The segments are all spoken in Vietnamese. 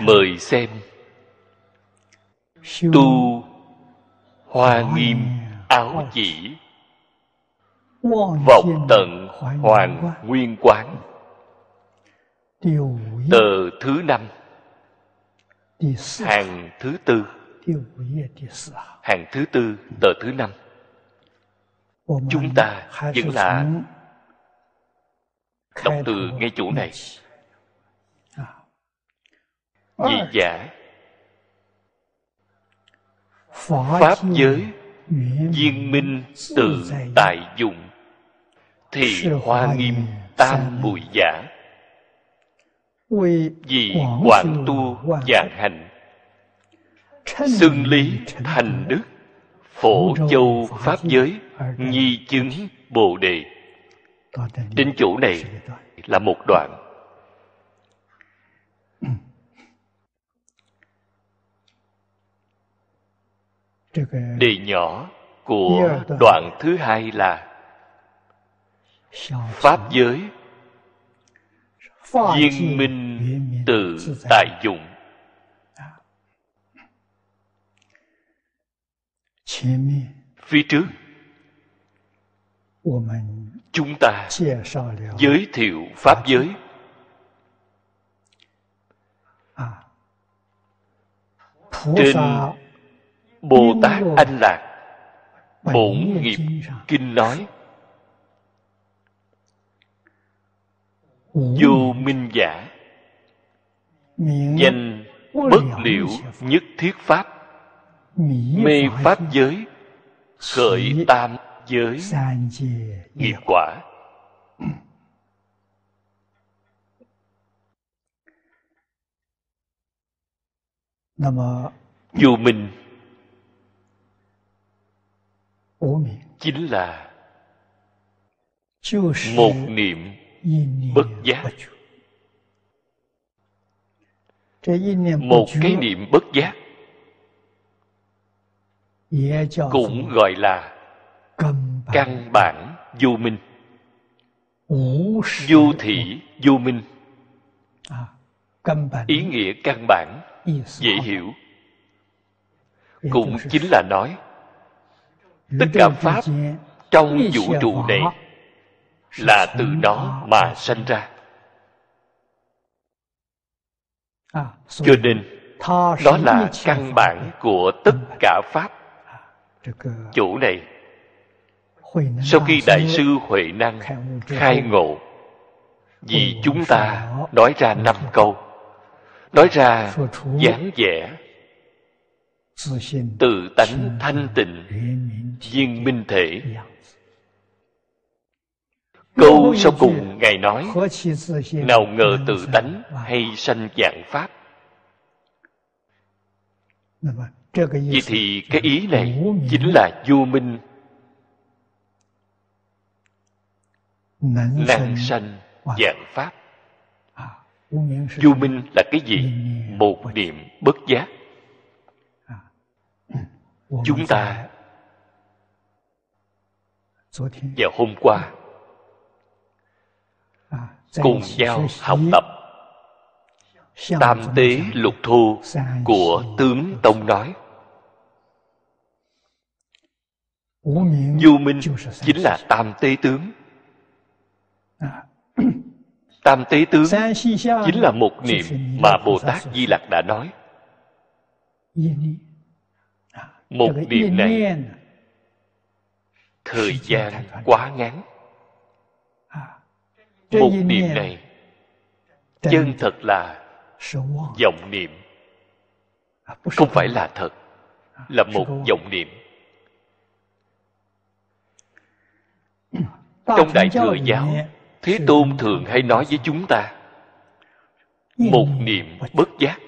Mời xem. Tu hoa nghiêm áo chỉ. vọng tận hoàng nguyên quán. Tờ thứ năm. Hàng thứ tư. Hàng thứ tư tờ thứ năm. Chúng ta vẫn là đọc từ ngay chỗ này vì giả. Pháp giới viên minh tự tại dụng. Thì hoa nghiêm tam bùi giả. Vì quảng tu vạn hành. Xưng lý thành đức. Phổ châu pháp giới. Nhi chứng bồ đề. Đến chỗ này là một đoạn đề nhỏ của đoạn thứ hai là pháp giới viên minh tự tại dụng. Phía trước. Chúng ta giới thiệu pháp giới. Trên bồ tát anh lạc bổn nghiệp kinh nói. Vô minh. giả danh bất liễu nhất thiết pháp. mê pháp giới khởi tam giới nghiệp. quả. Vô minh chính là một niệm bất giác. Một cái niệm bất giác cũng gọi là căn bản vô minh. Vô thị vô minh. Ý nghĩa căn bản dễ hiểu. Cũng chính là nói tất cả pháp trong vũ trụ này là từ nó mà sanh ra. Cho nên đó là căn bản của tất cả pháp chỗ này sau khi đại sư huệ năng khai ngộ vì chúng ta nói ra năm câu nói ra dáng vẻ tự tánh thanh tịnh viên minh thể. câu sau cùng ngài nói nào ngờ tự tánh hay sanh dạng pháp? Vậy thì cái ý này chính là vô minh. Năng sanh dạng pháp. Vô minh là cái gì? Một niệm bất giác chúng ta vào hôm qua cùng nhau học tập tam tế lục thu của tướng tông nói. vô minh chính là tam tế tướng. tam tế tướng chính là một niệm mà bồ tát di lặc đã nói một niệm này. thời gian quá ngắn. Một niệm này chân thật là vọng niệm. Không phải là thật là một vọng niệm. Trong đại thừa giáo thế tôn thường hay nói với chúng ta một niệm bất giác.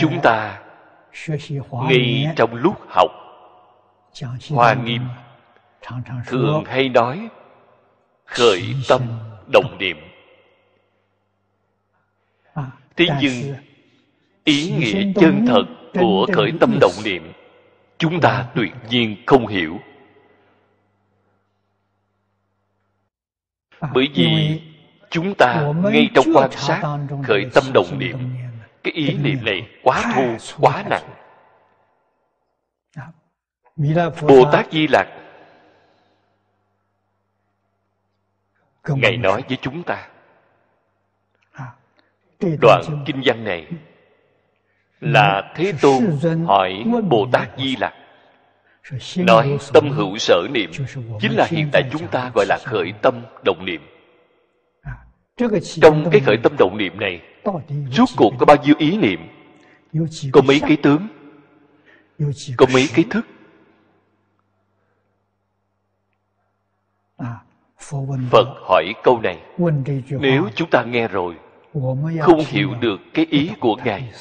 Chúng ta ngay trong lúc học hoa nghiêm thường hay nói khởi tâm động niệm. thế nhưng ý nghĩa chân thật của khởi tâm động niệm chúng ta tuyệt nhiên không hiểu. bởi vì chúng ta ngay trong quan sát khởi tâm động niệm cái ý niệm này quá thô quá nặng. Bồ tát di lặc ngài nói với chúng ta. Đoạn kinh văn này là thế tôn hỏi bồ tát di lặc nói tâm hữu sở niệm chính là hiện tại chúng ta gọi là khởi tâm động niệm. Trong cái khởi tâm động niệm này Suốt cuộc có bao nhiêu ý niệm? Có mấy cái tướng. Có mấy cái thức. Phật hỏi câu này. Nếu chúng ta nghe rồi, không hiểu được cái ý của ngài.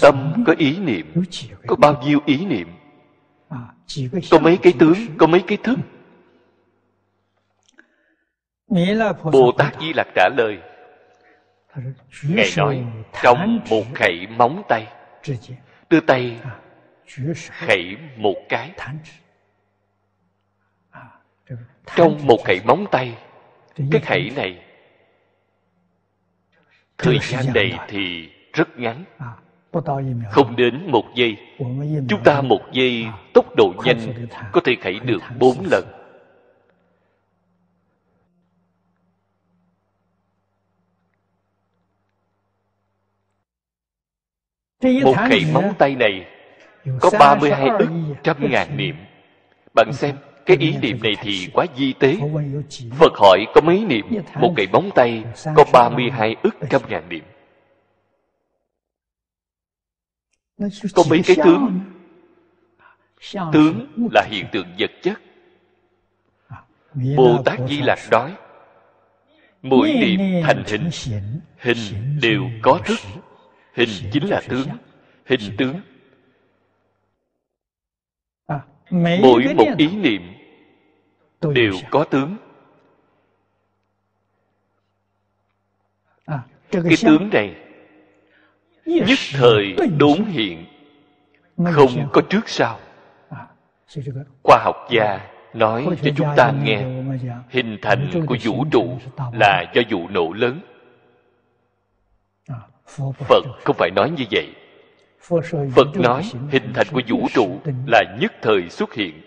Tâm có ý niệm, có bao nhiêu ý niệm? Có mấy cái tướng, có mấy cái thức? Bồ tát di lặc trả lời, ngài nói, trong một khẩy móng tay, đưa tay khẩy một cái. Trong một khẩy móng tay, cái khẩy này, thời gian này thì rất ngắn. Không đến một giây. Chúng ta một giây tốc độ nhanh có thể khẩy được bốn lần. Một khẩy móng tay này có 32 ức trăm ngàn niệm. Bạn xem cái ý niệm này thì quá di tế. phật hỏi có mấy niệm? một cái bóng tay có 32 ức trăm ngàn niệm. Có mấy cái tướng? tướng là hiện tượng vật chất. Bồ tát di lạc nói mỗi niệm thành hình hình đều có thức hình chính là tướng hình tướng mỗi một ý niệm đều có tướng cái tướng này nhất thời đốn hiện không có trước sau khoa học gia nói cho chúng ta nghe hình thành của vũ trụ là do vụ nổ lớn phật không phải nói như vậy. Phật nói hình thành của vũ trụ là nhất thời xuất hiện.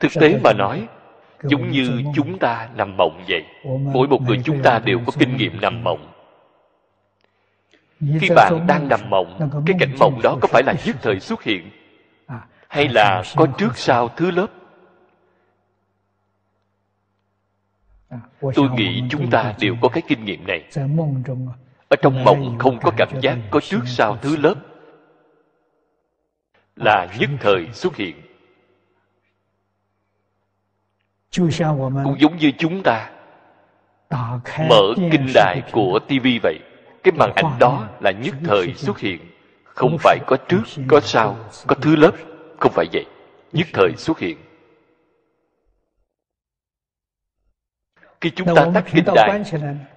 Thực tế mà nói giống như chúng ta nằm mộng vậy. Mỗi một người chúng ta đều có kinh nghiệm nằm mộng. Khi bạn đang nằm mộng cái cảnh mộng đó có phải là nhất thời xuất hiện? Hay là có trước sau thứ lớp? Tôi nghĩ chúng ta đều có cái kinh nghiệm này ở trong mộng không có cảm giác có trước sau thứ lớp là nhất thời xuất hiện. Cũng giống như chúng ta. Mở kinh đài của tv vậy cái màn ảnh đó là nhất thời xuất hiện. không phải có trước có sau có thứ lớp. không phải vậy nhất thời xuất hiện. Khi chúng ta tắt kinh đài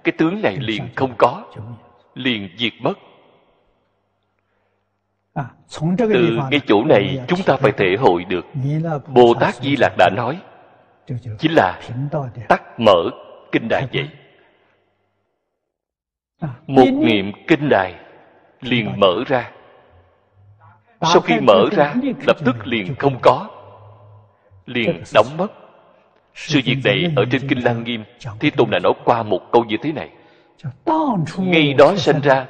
cái tướng này liền không có liền diệt mất. Từ cái chỗ này chúng ta phải thể hội được. Bồ tát di lạc đã nói chính là tắt mở kinh đài vậy. Một niệm kinh đài liền mở ra. Sau khi mở ra lập tức liền không có. Liền đóng mất. sự việc này ở trên kinh lăng nghiêm thế tôn đã nói qua một câu như thế này ngay đó sanh ra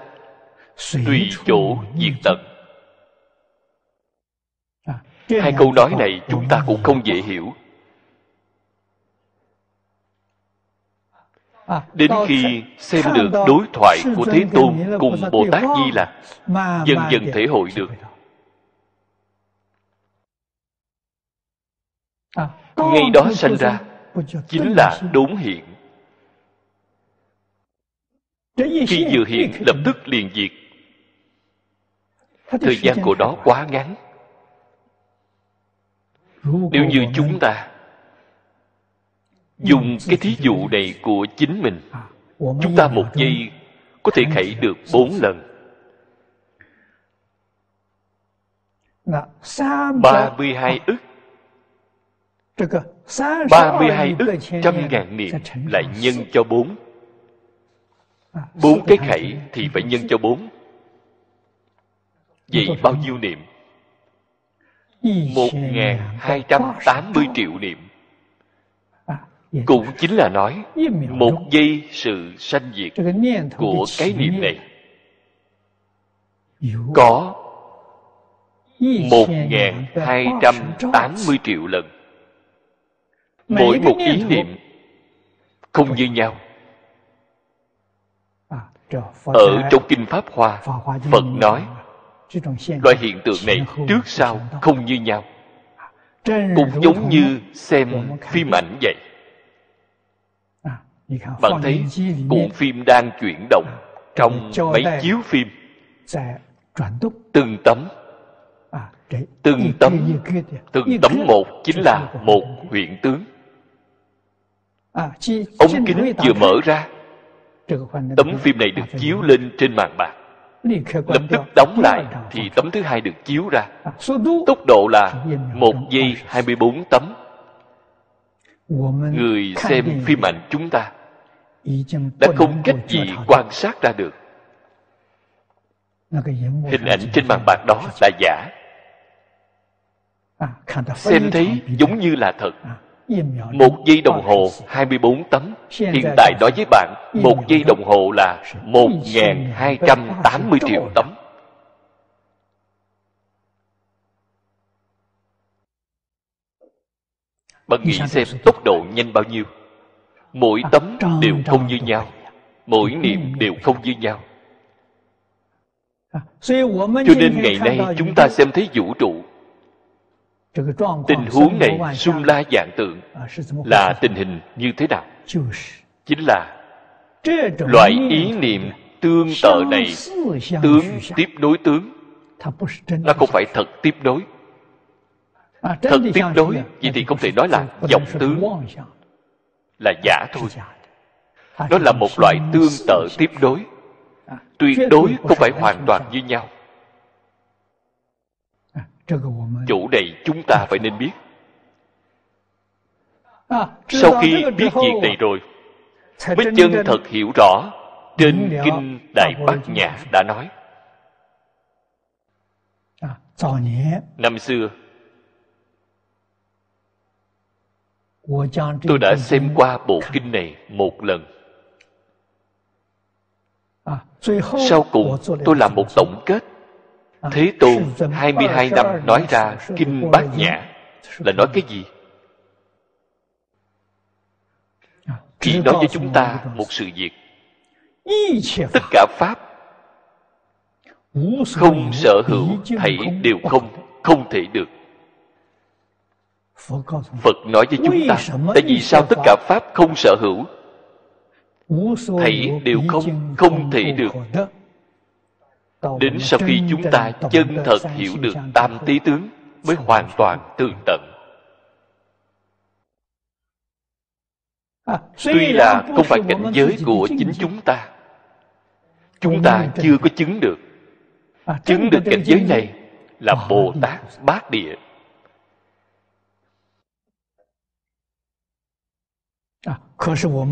tùy chỗ diệt tận. Hai câu nói này chúng ta cũng không dễ hiểu. Đến khi xem được đối thoại của thế tôn cùng bồ tát di lặc dần dần thể hội được. ngay đó sanh ra chính là đốn hiện khi vừa hiện lập tức liền diệt. Thời gian của đó quá ngắn. Nếu như chúng ta dùng cái thí dụ này của chính mình chúng ta một giây có thể khẩy được bốn lần. Ba mươi hai ức. Ba mươi hai ức trăm ngàn niệm lại nhân cho bốn bốn cái khẩy thì phải nhân cho bốn. Vậy bao nhiêu niệm? Một ngàn hai trăm tám mươi triệu niệm. Cũng chính là nói một giây sự sanh diệt của cái niệm này. Có một ngàn hai trăm tám mươi triệu lần. Mỗi một ý niệm không như nhau ở trong kinh pháp hoa phật nói loại hiện tượng này trước sau không như nhau. Cũng giống như xem phim ảnh vậy. Bạn thấy cuộn phim đang chuyển động trong máy chiếu phim. từng tấm. Từng tấm. từng tấm một chính là một huyện tướng. Ống kính vừa mở ra tấm phim này được chiếu lên trên màn bạc lập tức đóng lại thì tấm thứ hai được chiếu ra. Tốc độ là một giây hai mươi bốn tấm. Người xem phim ảnh chúng ta đã không cách gì quan sát ra được. Hình ảnh trên màn bạc đó là giả. Xem thấy giống như là thật một giây đồng hồ 24 tấm. Hiện tại đối với bạn Một giây đồng hồ là 1.280 triệu tấm. Bạn nghĩ xem tốc độ nhanh bao nhiêu? Mỗi tấm đều không như nhau. Mỗi niệm đều không như nhau. Cho nên ngày nay chúng ta xem thấy vũ trụ tình huống này sung la dạng tượng là tình hình như thế nào？chính là loại ý niệm tương tự này tướng tiếp nối tướng nó không phải thật tiếp nối。thật tiếp nối vậy thì không thể nói là dòng tướng là giả thôi nó là một loại tương tự tiếp nối tuyệt đối không phải hoàn toàn như nhau chủ này chúng ta phải nên biết. Sau khi biết việc này rồi mới chân thật hiểu rõ trên kinh đại bát nhã đã nói. Năm xưa tôi đã xem qua bộ kinh này một lần. Sau cùng tôi làm một tổng kết Thế Tôn 22 năm nói ra Kinh Bát Nhã là nói cái gì? Chỉ nói với chúng ta một sự việc. Tất cả Pháp Không sở hữu thảy đều không Không thể được. Phật nói với chúng ta, Tại vì sao tất cả Pháp không sở hữu? Thảy đều không Không thể được đến sau khi chúng ta chân thật hiểu được tam tí tướng mới hoàn toàn tường tận. Tuy là không phải cảnh giới của chính chúng ta. Chúng ta chưa có chứng được. Chứng được cảnh giới này là bồ tát bát địa.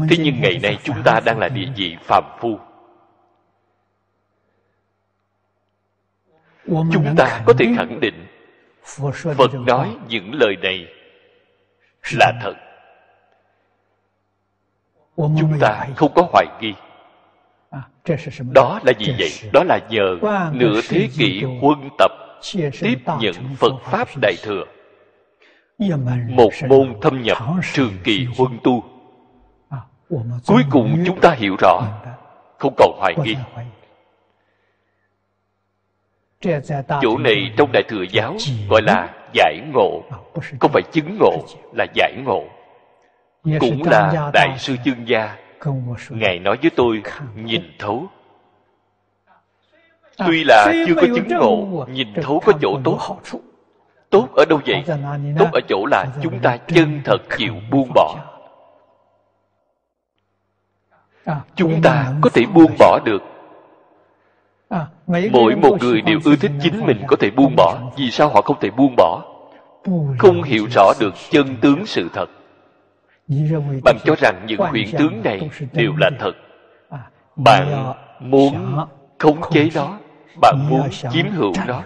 Thế nhưng ngày nay chúng ta đang là địa vị phàm phu chúng ta có thể khẳng định phật nói những lời này là thật. Chúng ta không có hoài nghi. Đó là gì vậy? Đó là nhờ nửa thế kỷ huân tập tiếp nhận phật pháp đại thừa. Một môn thâm nhập trường kỳ huân tu. Cuối cùng chúng ta hiểu rõ không còn hoài nghi chỗ này trong đại thừa giáo gọi là giải ngộ. Không phải chứng ngộ, là giải ngộ. Cũng là đại sư chương gia. Ngài nói với tôi, nhìn thấu. Tuy là chưa có chứng ngộ, nhìn thấu có chỗ tốt. Tốt ở đâu vậy? Tốt ở chỗ là chúng ta chân thật chịu buông bỏ. Chúng ta có thể buông bỏ được mỗi một người đều ưa thích chính mình có thể buông bỏ. vì sao họ không thể buông bỏ? Không hiểu rõ được chân tướng sự thật. Bạn cho rằng những huyễn tướng này đều là thật. Bạn muốn khống chế nó bạn muốn chiếm hữu nó.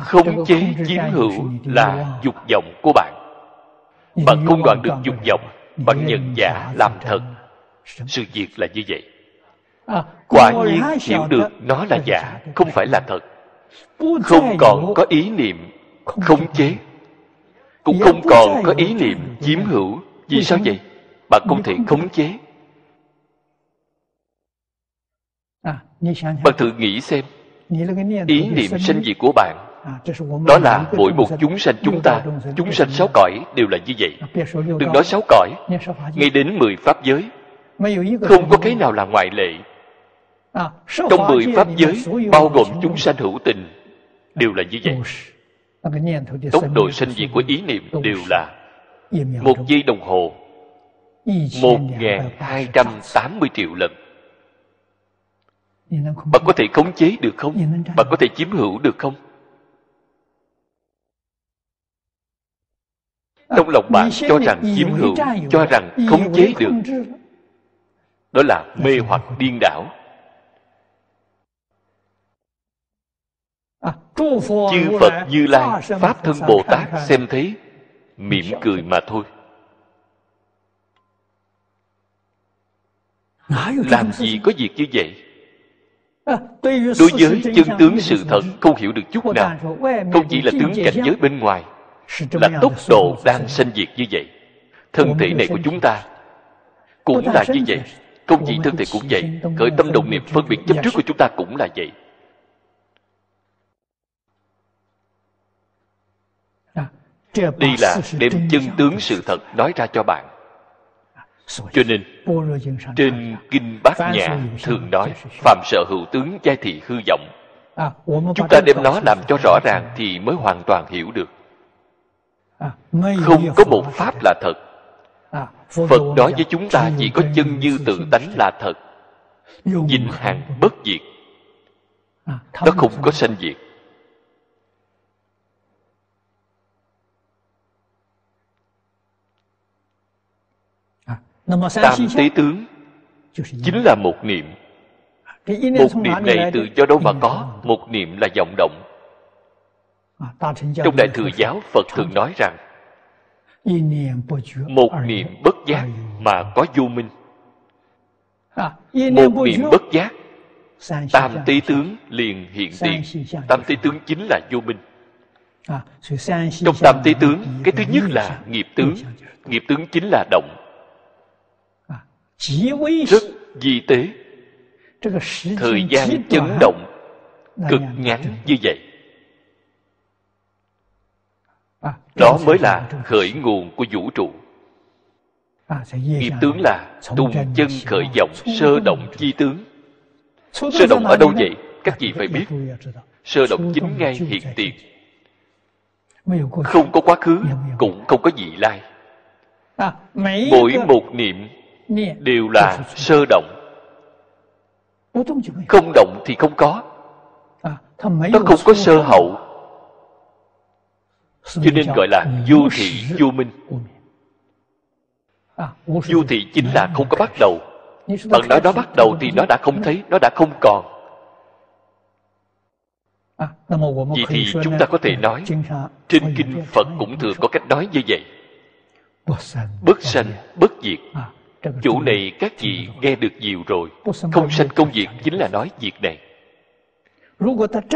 Khống chế chiếm hữu là dục vọng của bạn. Bạn không đoạn được dục vọng bạn nhận giả làm thật. sự việc là như vậy quả nhiên hiểu được nó là giả không phải là thật. Không còn có ý niệm khống chế. Cũng không còn có ý niệm chiếm hữu. Vì sao vậy? Bạn không thể khống chế. Bạn thử nghĩ xem. Ý niệm sanh diệt của bạn. Đó là mỗi một chúng sanh chúng ta chúng sanh sáu cõi đều là như vậy. Đừng nói sáu cõi. Ngay đến mười pháp giới. Không có cái nào là ngoại lệ trong mười pháp giới bao gồm chúng sanh hữu tình đều là như vậy. Tốc độ sanh diệt của ý niệm. đều là một giây đồng hồ một ngàn hai trăm tám mươi triệu lần. Bạn có thể khống chế được không? Bạn có thể chiếm hữu được không? Trong lòng bạn cho rằng chiếm hữu cho rằng khống chế được. đó là mê hoặc điên đảo chư phật như lai pháp thân bồ tát xem thấy mỉm cười mà thôi. Làm gì có việc như vậy? Đối với chân tướng sự thật không hiểu được chút nào. không chỉ là tướng cảnh giới bên ngoài là tốc độ đang sanh diệt như vậy. Thân thể này của chúng ta cũng là như vậy. không chỉ thân thể cũng vậy. khởi tâm động niệm phân biệt chấp trước của chúng ta cũng là vậy đây là đem chân tướng sự thật nói ra cho bạn. Cho nên, trên kinh bát nhã thường nói, phạm sợ hữu tướng giai thị hư vọng. Chúng ta đem nó làm cho rõ ràng thì mới hoàn toàn hiểu được. Không có một pháp là thật. Phật nói với chúng ta chỉ có chân như tự tánh là thật. Vĩnh hằng bất diệt. Nó không có sanh diệt. Tam tế tướng chính là một niệm. Một niệm này từ do đâu mà có một niệm là vọng động. Trong đại thừa giáo phật thường nói rằng một niệm bất giác mà có vô minh. Một niệm bất giác. Tam tế tướng liền hiện tiền. tam tế tướng chính là vô minh. Trong tam tế tướng cái thứ nhất là nghiệp tướng. Nghiệp tướng chính là động rất di tế. thời gian chấn động cực ngắn như vậy. đó mới là khởi nguồn của vũ trụ. Nghiệp tướng là tung chân khởi vọng sơ động chi tướng. Sơ động ở đâu vậy? Các vị phải biết. sơ động chính ngay hiện tiền. không có quá khứ cũng không có vị lai. Mỗi một niệm đều là sơ động. Không động thì không có. Nó không có sơ hậu. Cho nên gọi là vô thị vô minh. Vô thị chính là không có bắt đầu. Bạn nói nó bắt đầu? thì nó đã không thấy nó đã không còn. Vậy thì chúng ta có thể nói trên kinh phật cũng thường có cách nói như vậy. Bất sanh bất diệt chủ này các vị nghe được nhiều rồi. Không sanh công diệt chính là nói việc này.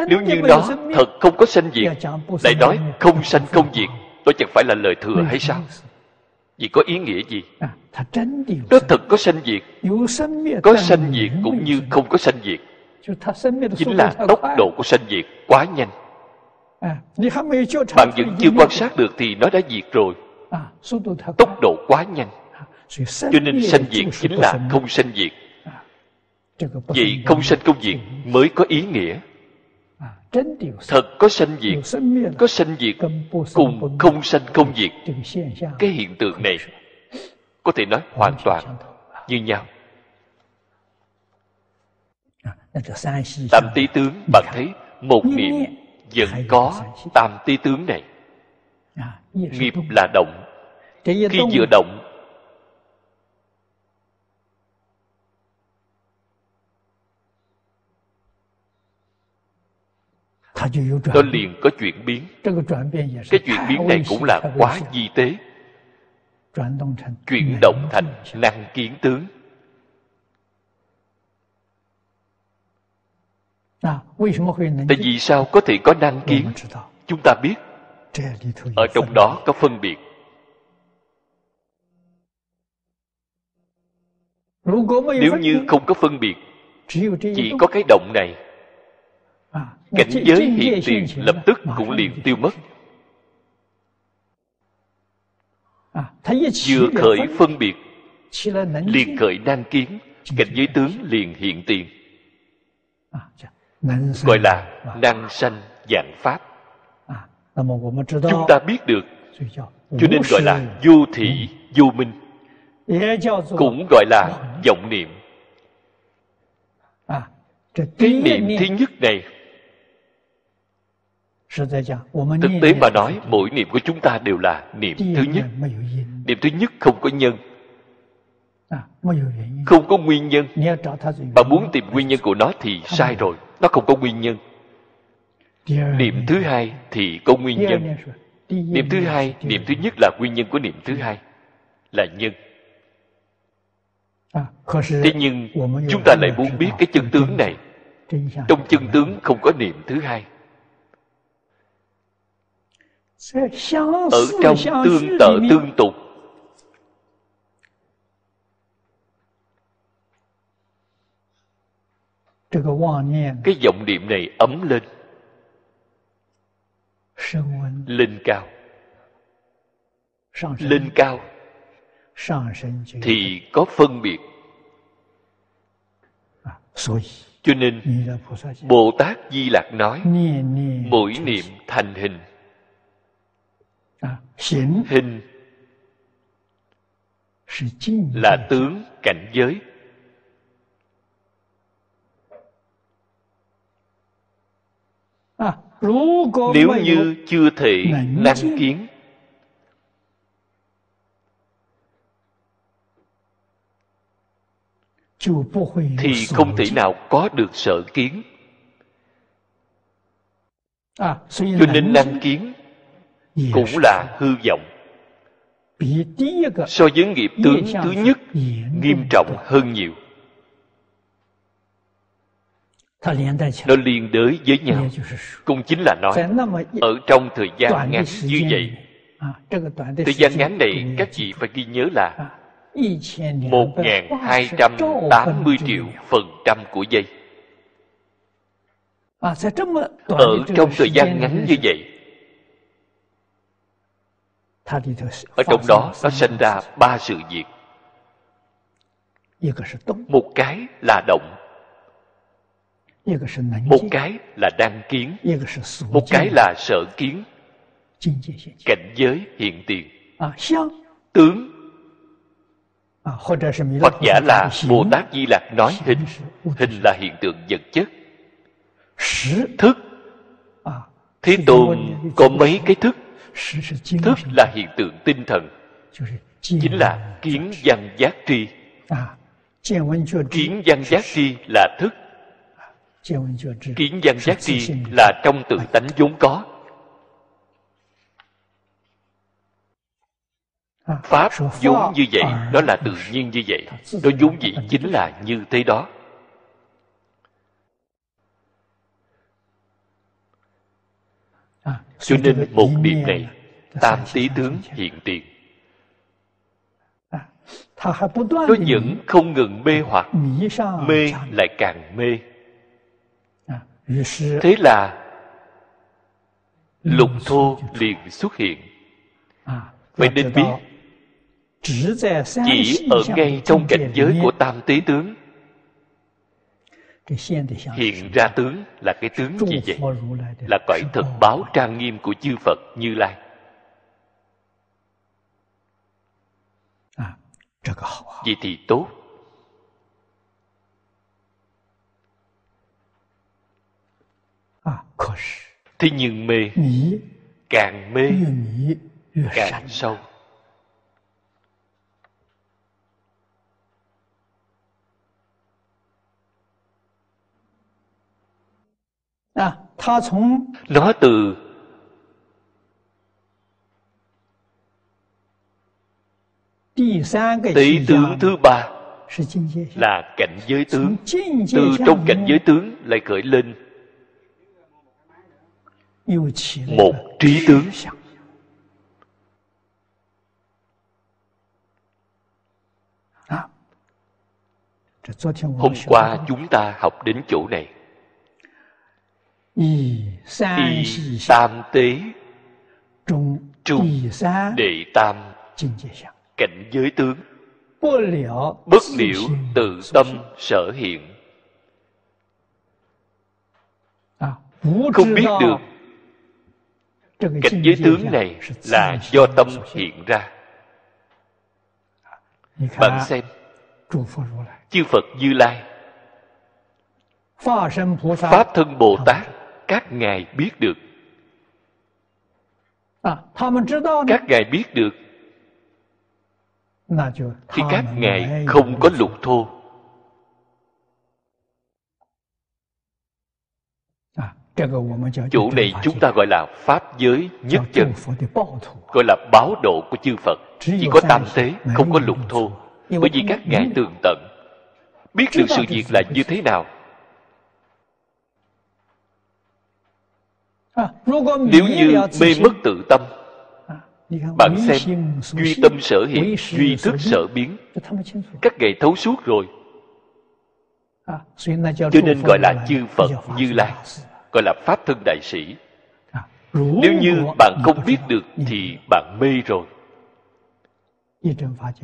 Nếu như nó thật không có sanh diệt lại nói không sanh không diệt đó chẳng phải là lời thừa hay sao? Vì có ý nghĩa gì? Nó thật có sanh diệt có sanh diệt cũng như không có sanh diệt chính là tốc độ của sanh diệt quá nhanh. Bạn vẫn chưa quan sát được thì nó đã diệt rồi. Tốc độ quá nhanh cho nên sanh diệt chính là không sanh diệt. Vậy không sanh không diệt mới có ý nghĩa. Thật có sanh diệt có sanh diệt cùng không sanh không diệt. cái hiện tượng này có thể nói hoàn toàn như nhau. Tam tí tướng bạn thấy một niệm vẫn có tam tí tướng này. Nghiệp là động. Khi vừa động nó liền có chuyển biến. cái chuyển biến này cũng là quá di tế. chuyển động thành năng kiến tướng. tại vì sao có thể có năng kiến? chúng ta biết. ở trong đó có phân biệt. nếu như không có phân biệt chỉ có cái động này cảnh giới hiện tiền lập tức cũng liền tiêu mất. Vừa khởi phân biệt liền khởi năng kiến cảnh giới tướng liền hiện tiền. Gọi là năng sanh dạng pháp. Chúng ta biết được cho nên gọi là vô thị vô minh. Cũng gọi là vọng niệm. Cái niệm. thứ nhất này thực tế mà nói mỗi niệm của chúng ta đều là niệm thứ nhất. niệm thứ nhất không có nhân. Không có nguyên nhân. Bạn muốn tìm nguyên nhân của nó thì sai rồi. Nó không có nguyên nhân. Niệm thứ hai thì có nguyên nhân. niệm thứ hai niệm thứ nhất là nguyên nhân của niệm thứ hai. Là nhân. Thế nhưng chúng ta lại muốn biết cái chân tướng này. Trong chân tướng không có niệm thứ hai ở trong tương tự tương tục. Cái vọng niệm này ấm lên. Lên cao. Lên cao. Thì có phân biệt. Cho nên bồ tát di lặc nói mỗi niệm thành hình hình là tướng cảnh giới. Nếu như chưa thể năng kiến thì không thể nào có được sở kiến. Cho nên năng kiến cũng là hư vọng. So với nghiệp tướng thứ nhất nghiêm trọng hơn nhiều. Nó liên đới với nhau. Cũng chính là nói ở trong thời gian ngắn như vậy. thời gian ngắn này các chị phải ghi nhớ là 1.280 triệu phần trăm của giây. Ở trong thời gian ngắn như vậy ở trong đó nó sinh ra ba sự việc. một cái là động. một cái là đăng kiến. một cái là sở kiến. cảnh giới hiện tiền. tướng. hoặc giả là bồ tát di lạc nói hình. hình là hiện tượng vật chất. thức. thế tôn có mấy cái thức thức là hiện tượng tinh thần. chính là kiến văn giác tri. kiến văn giác tri là thức. kiến văn giác tri là trong tự tánh vốn có. pháp vốn như vậy nó là tự nhiên như vậy. nó vốn dĩ chính là như thế đó cho nên một điểm này tam tí tướng hiện tiền. Nó vẫn không ngừng mê hoặc mê lại càng mê. Thế là lục thô liền xuất hiện. Phải nên biết chỉ ở ngay trong cảnh giới của tam tế tướng hiện ra tướng là cái tướng gì vậy? Là cõi thực báo trang nghiêm của chư phật như lai. Vậy thì tốt. Thế nhưng mê càng mê càng sâu nó từ tỷ tướng thứ ba là cảnh giới tướng. Từ trong cảnh giới tướng lại khởi lên một trí tướng. à, hôm qua chúng ta học đến chỗ này y tam tế trung đệ tam. Cảnh giới tướng. Bất liễu tự tâm sở hiện. À, không biết được cảnh giới tướng này là do tâm hiện ra. Bạn xem. Chư phật như lai. Pháp thân bồ tát các ngài biết được. À, các ngài biết được. Thì các ngài không có lục thô. À, chỗ này chúng ta gọi là pháp giới nhất chân. Gọi là báo độ của chư phật. Chỉ có tam thế không có lục thô. bởi vì các ngài tường tận. Biết được sự việc là như thế nào nếu như mê mất tự tâm à, bạn xem duy tâm sở hiện duy thức sở biến. Các ngài thấu suốt rồi. À, cho nên gọi là chư phật như lai gọi là pháp thân đại sĩ. Nếu như bạn không biết được thì bạn mê rồi.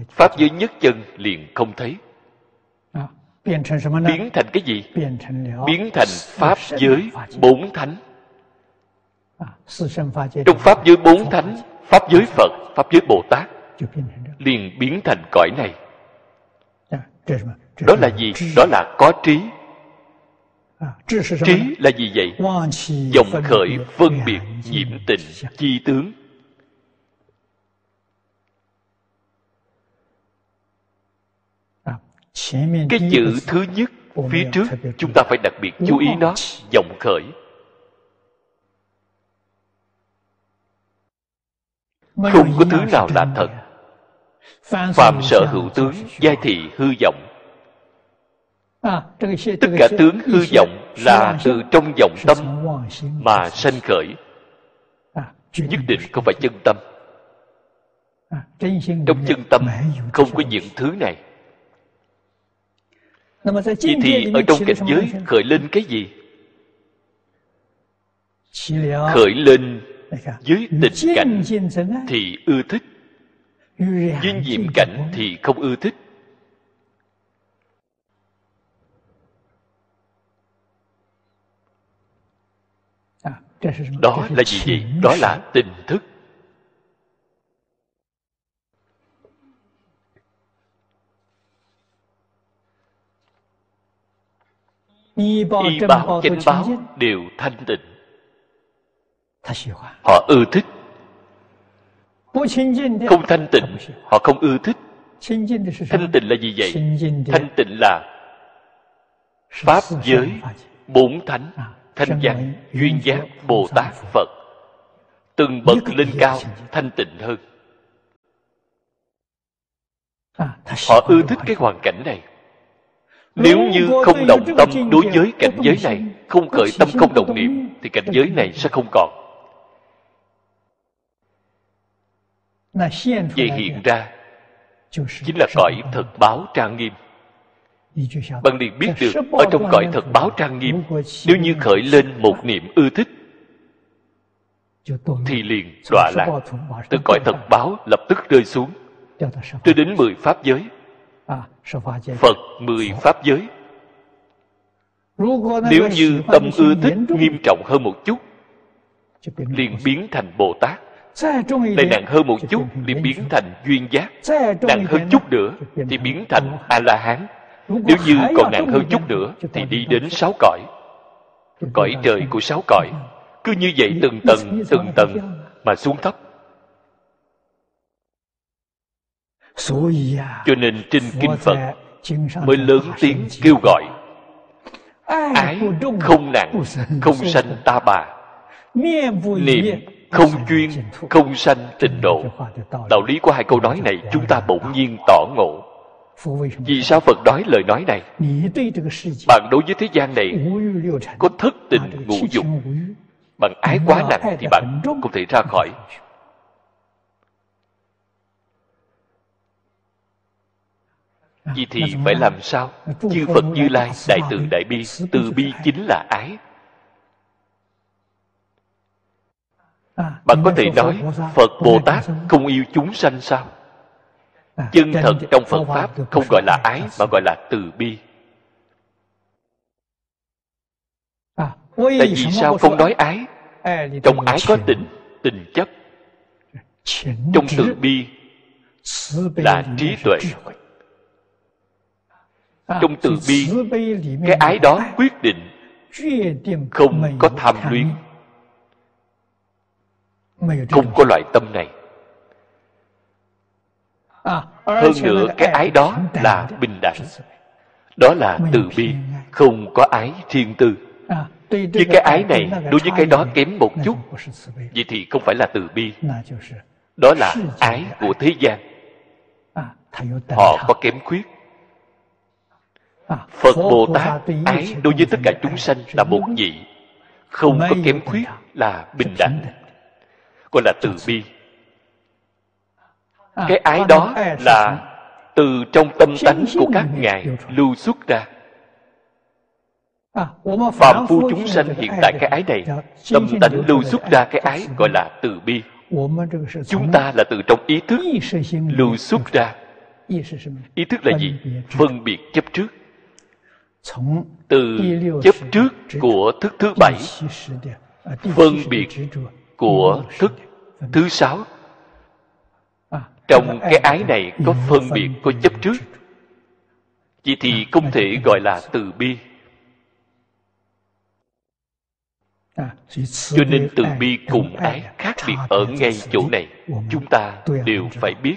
Pháp giới nhất chân liền không thấy. Biến thành cái gì? biến thành pháp giới bốn thánh. À, trong pháp giới bốn thánh pháp giới phật pháp giới bồ tát liền biến thành cõi này. Dạ, đó là gì? đó là có trí. À, trí là gì vậy? Dòng khởi phân biệt nhiễm tình chi tướng. À, cái chữ thứ nhất phía trước chúng ta phải đặc biệt chú ý nó dòng khởi không có thứ nào là thật. phạm sở hữu tướng giai thị hư vọng. À, tất cả tướng hư vọng là từ trong vọng tâm mà sanh khởi. À, nhất định không phải chân tâm. À, trong chân tâm không có những thứ này. Vậy thì ở trong cảnh giới khởi lên cái gì? Khởi lên với tình cảnh thì ưa thích. Với nhiễm cảnh thì không ưa thích. À, đó là gì vậy? đó là tình thức. Y báo chánh báo đều thanh tịnh họ ưa thích. Không thanh tịnh. họ không ưa thích. Thanh tịnh là gì? Vậy? Thanh tịnh là pháp giới bốn thánh à, thanh văn duyên giác bồ tát phật. Từng bậc lên cao thanh tịnh hơn. À, họ ưa thích cái hoàn cảnh này. Nếu như không động tâm đối với cảnh giới này không khởi tâm không động niệm thì cảnh giới này sẽ không còn vậy hiện ra chính là cõi thật báo trang nghiêm. bạn liền biết được ở trong cõi thật báo trang nghiêm nếu như khởi lên một niệm ưa thích thì liền đọa lạc từ cõi thật báo lập tức rơi xuống cho đến mười pháp giới。phật mười pháp giới。nếu như tâm ưa thích nghiêm trọng hơn một chút liền biến thành bồ tát lại nặng hơn một chút liền biến thành duyên giác. Nặng hơn chút nữa thì biến thành a la hán nếu như còn nặng hơn chút nữa thì đi đến sáu cõi. Cõi trời của sáu cõi. Cứ như vậy từng tầng từng tầng mà xuống thấp. Cho nên trên kinh phật mới lớn tiếng kêu gọi ái không nặng không sanh ta bà. Niệm không chuyên không sanh tịnh độ. đạo lý của hai câu nói này chúng ta bỗng nhiên tỏ ngộ. Vì sao phật nói lời nói này? Bạn đối với thế gian này có thất tình ngũ dục. bằng ái quá nặng thì bạn không thể ra khỏi. Vì thì phải làm sao? Chư phật như lai đại từ đại bi từ bi chính là ái bạn có thể nói phật bồ tát không yêu chúng sanh sao? Chân thật trong phật pháp không gọi là ái mà gọi là từ bi. Tại vì sao không nói ái? Trong ái có tình tình chấp trong từ bi là trí tuệ. Trong từ bi cái ái đó quyết định không có tham luyến không có loại tâm này. Hơn nữa cái ái đó là bình đẳng. Đó là từ bi không có ái thiên tư. Với cái ái này đối với cái đó kém một chút. vậy thì không phải là từ bi. Đó là ái của thế gian. Họ có kém khuyết. Phật bồ tát ái đối với tất cả chúng sanh là một vị. Không có kém khuyết là bình đẳng gọi là từ bi. Cái ái đó là từ trong tâm tánh của các ngài lưu xuất ra. Phạm phu chúng sanh hiện tại cái ái này tâm tánh lưu xuất ra cái ái gọi là từ bi. Chúng ta là từ trong ý thức lưu xuất ra. Ý thức là gì? phân biệt chấp trước. Từ chấp trước của thức thứ bảy. phân biệt của thức thứ sáu. Trong cái ái này có phân biệt, có chấp trước. Vậy thì không thể gọi là từ bi. Cho nên từ bi cùng ái khác biệt ở ngay chỗ này, chúng ta đều phải biết.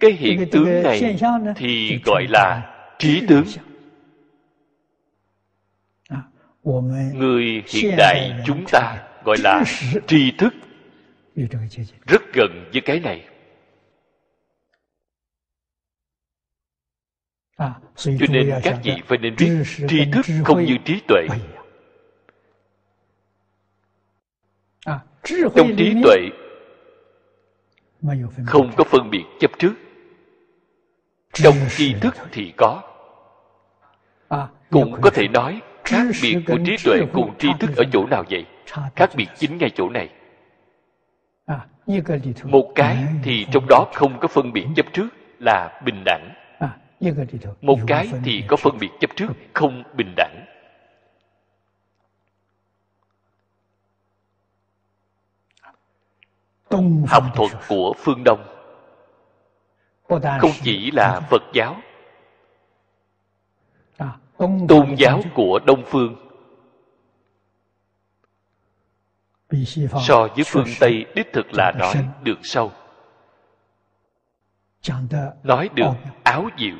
Cái hiện tướng này thì gọi là trí tướng người hiện đại chúng ta gọi là tri thức。rất gần với cái này. cho nên các vị phải nên biết tri thức không như trí tuệ。trong trí tuệ không có phân biệt chấp trước。Trong tri thức thì có。cũng có thể nói khác biệt của trí tuệ cùng tri thức ở chỗ nào vậy? Khác biệt chính ngay chỗ này. Một cái thì trong đó không có phân biệt chấp trước là bình đẳng. Một cái thì có phân biệt chấp trước không bình đẳng. Học thuật của phương đông không chỉ là phật giáo tôn giáo của đông phương. So với phương tây đích thực là nói được sâu. Nói được áo diệu.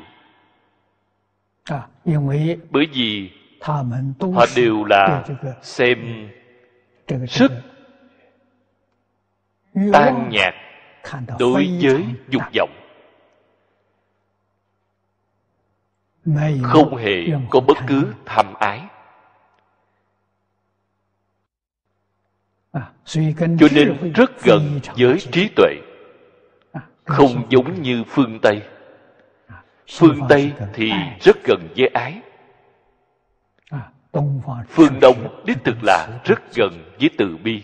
Bởi vì họ đều là xem sức tan nhạt đối với dục vọng không hề có bất cứ tham ái. Cho nên rất gần với trí tuệ. Không giống như phương tây. Phương tây thì rất gần với ái. Phương đông đích thực là rất gần với từ bi.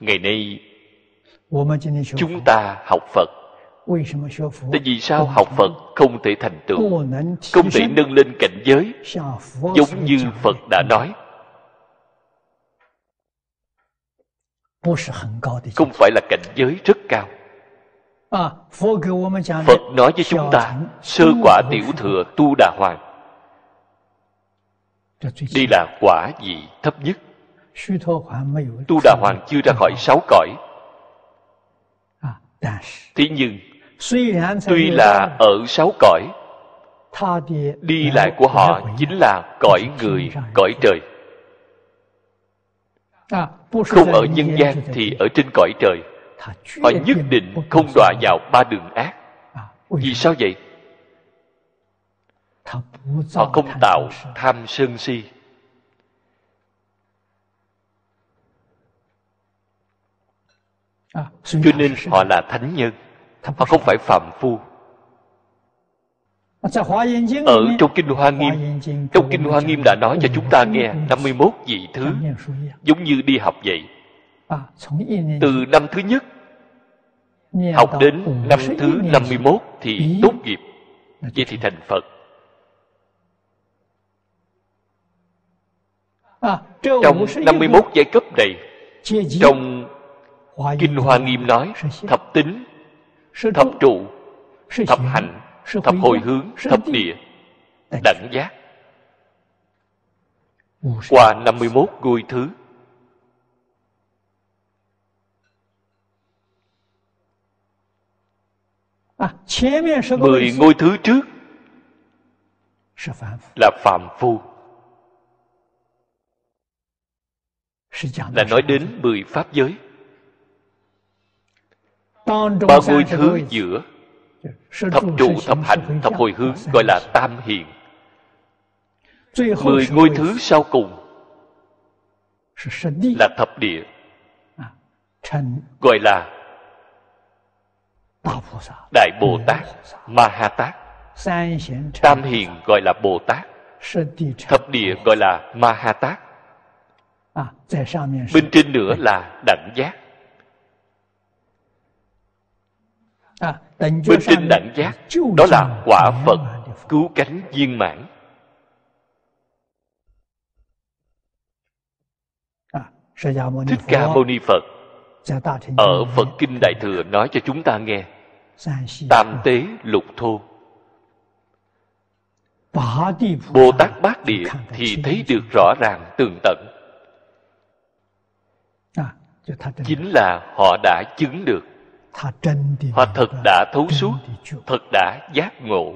Ngày nay chúng ta học phật tại vì sao học phật không thể thành tựu không thể nâng lên cảnh giới giống như phật đã nói。không phải là cảnh giới rất cao phật nói với chúng ta sơ quả tiểu thừa tu đà hoàng。đây là quả vị thấp nhất？tu đà hoàng chưa ra khỏi sáu cõi。thế nhưng tuy là ở sáu cõi đi lại của họ chính là cõi người cõi trời. không ở nhân gian thì ở trên cõi trời. Họ nhất định không đọa vào ba đường ác. Vì sao vậy? Họ không tạo tham sân si. Cho nên họ là thánh nhân họ không phải phạm phu. Ở trong Kinh Hoa Nghiêm Trong Kinh Hoa Nghiêm đã nói cho chúng ta nghe 51 vị thứ Giống như đi học vậy. Từ năm thứ nhất Học đến năm thứ 51 Thì tốt nghiệp. Vậy thì thành Phật. Trong 51 giai cấp này Trong Kinh Hoa Nghiêm nói Thập tính Thập trụ Thập hành thập hồi hướng thập địa đẳng giác. Qua 51 ngôi thứ. Mười ngôi thứ trước. Là phạm phu. Là nói đến mười pháp giới ba ngôi thứ giữa thập trụ thập hành thập hồi hướng gọi là tam hiền. Mười ngôi thứ sau cùng là thập địa. Gọi là đại bồ tát ma ha tát. Tam hiền gọi là bồ tát. Thập địa gọi là ma ha tát. Bên trên nữa là đẳng giác bên trên đẳng giác đó là quả phật cứu cánh viên mãn. Thích ca mâu ni phật ở phật kinh đại thừa nói cho chúng ta nghe. Tam tế lục thô. Bồ tát bát địa thì thấy được rõ ràng tường tận. Chính là họ đã chứng được họ thật đã thấu suốt thật đã giác ngộ.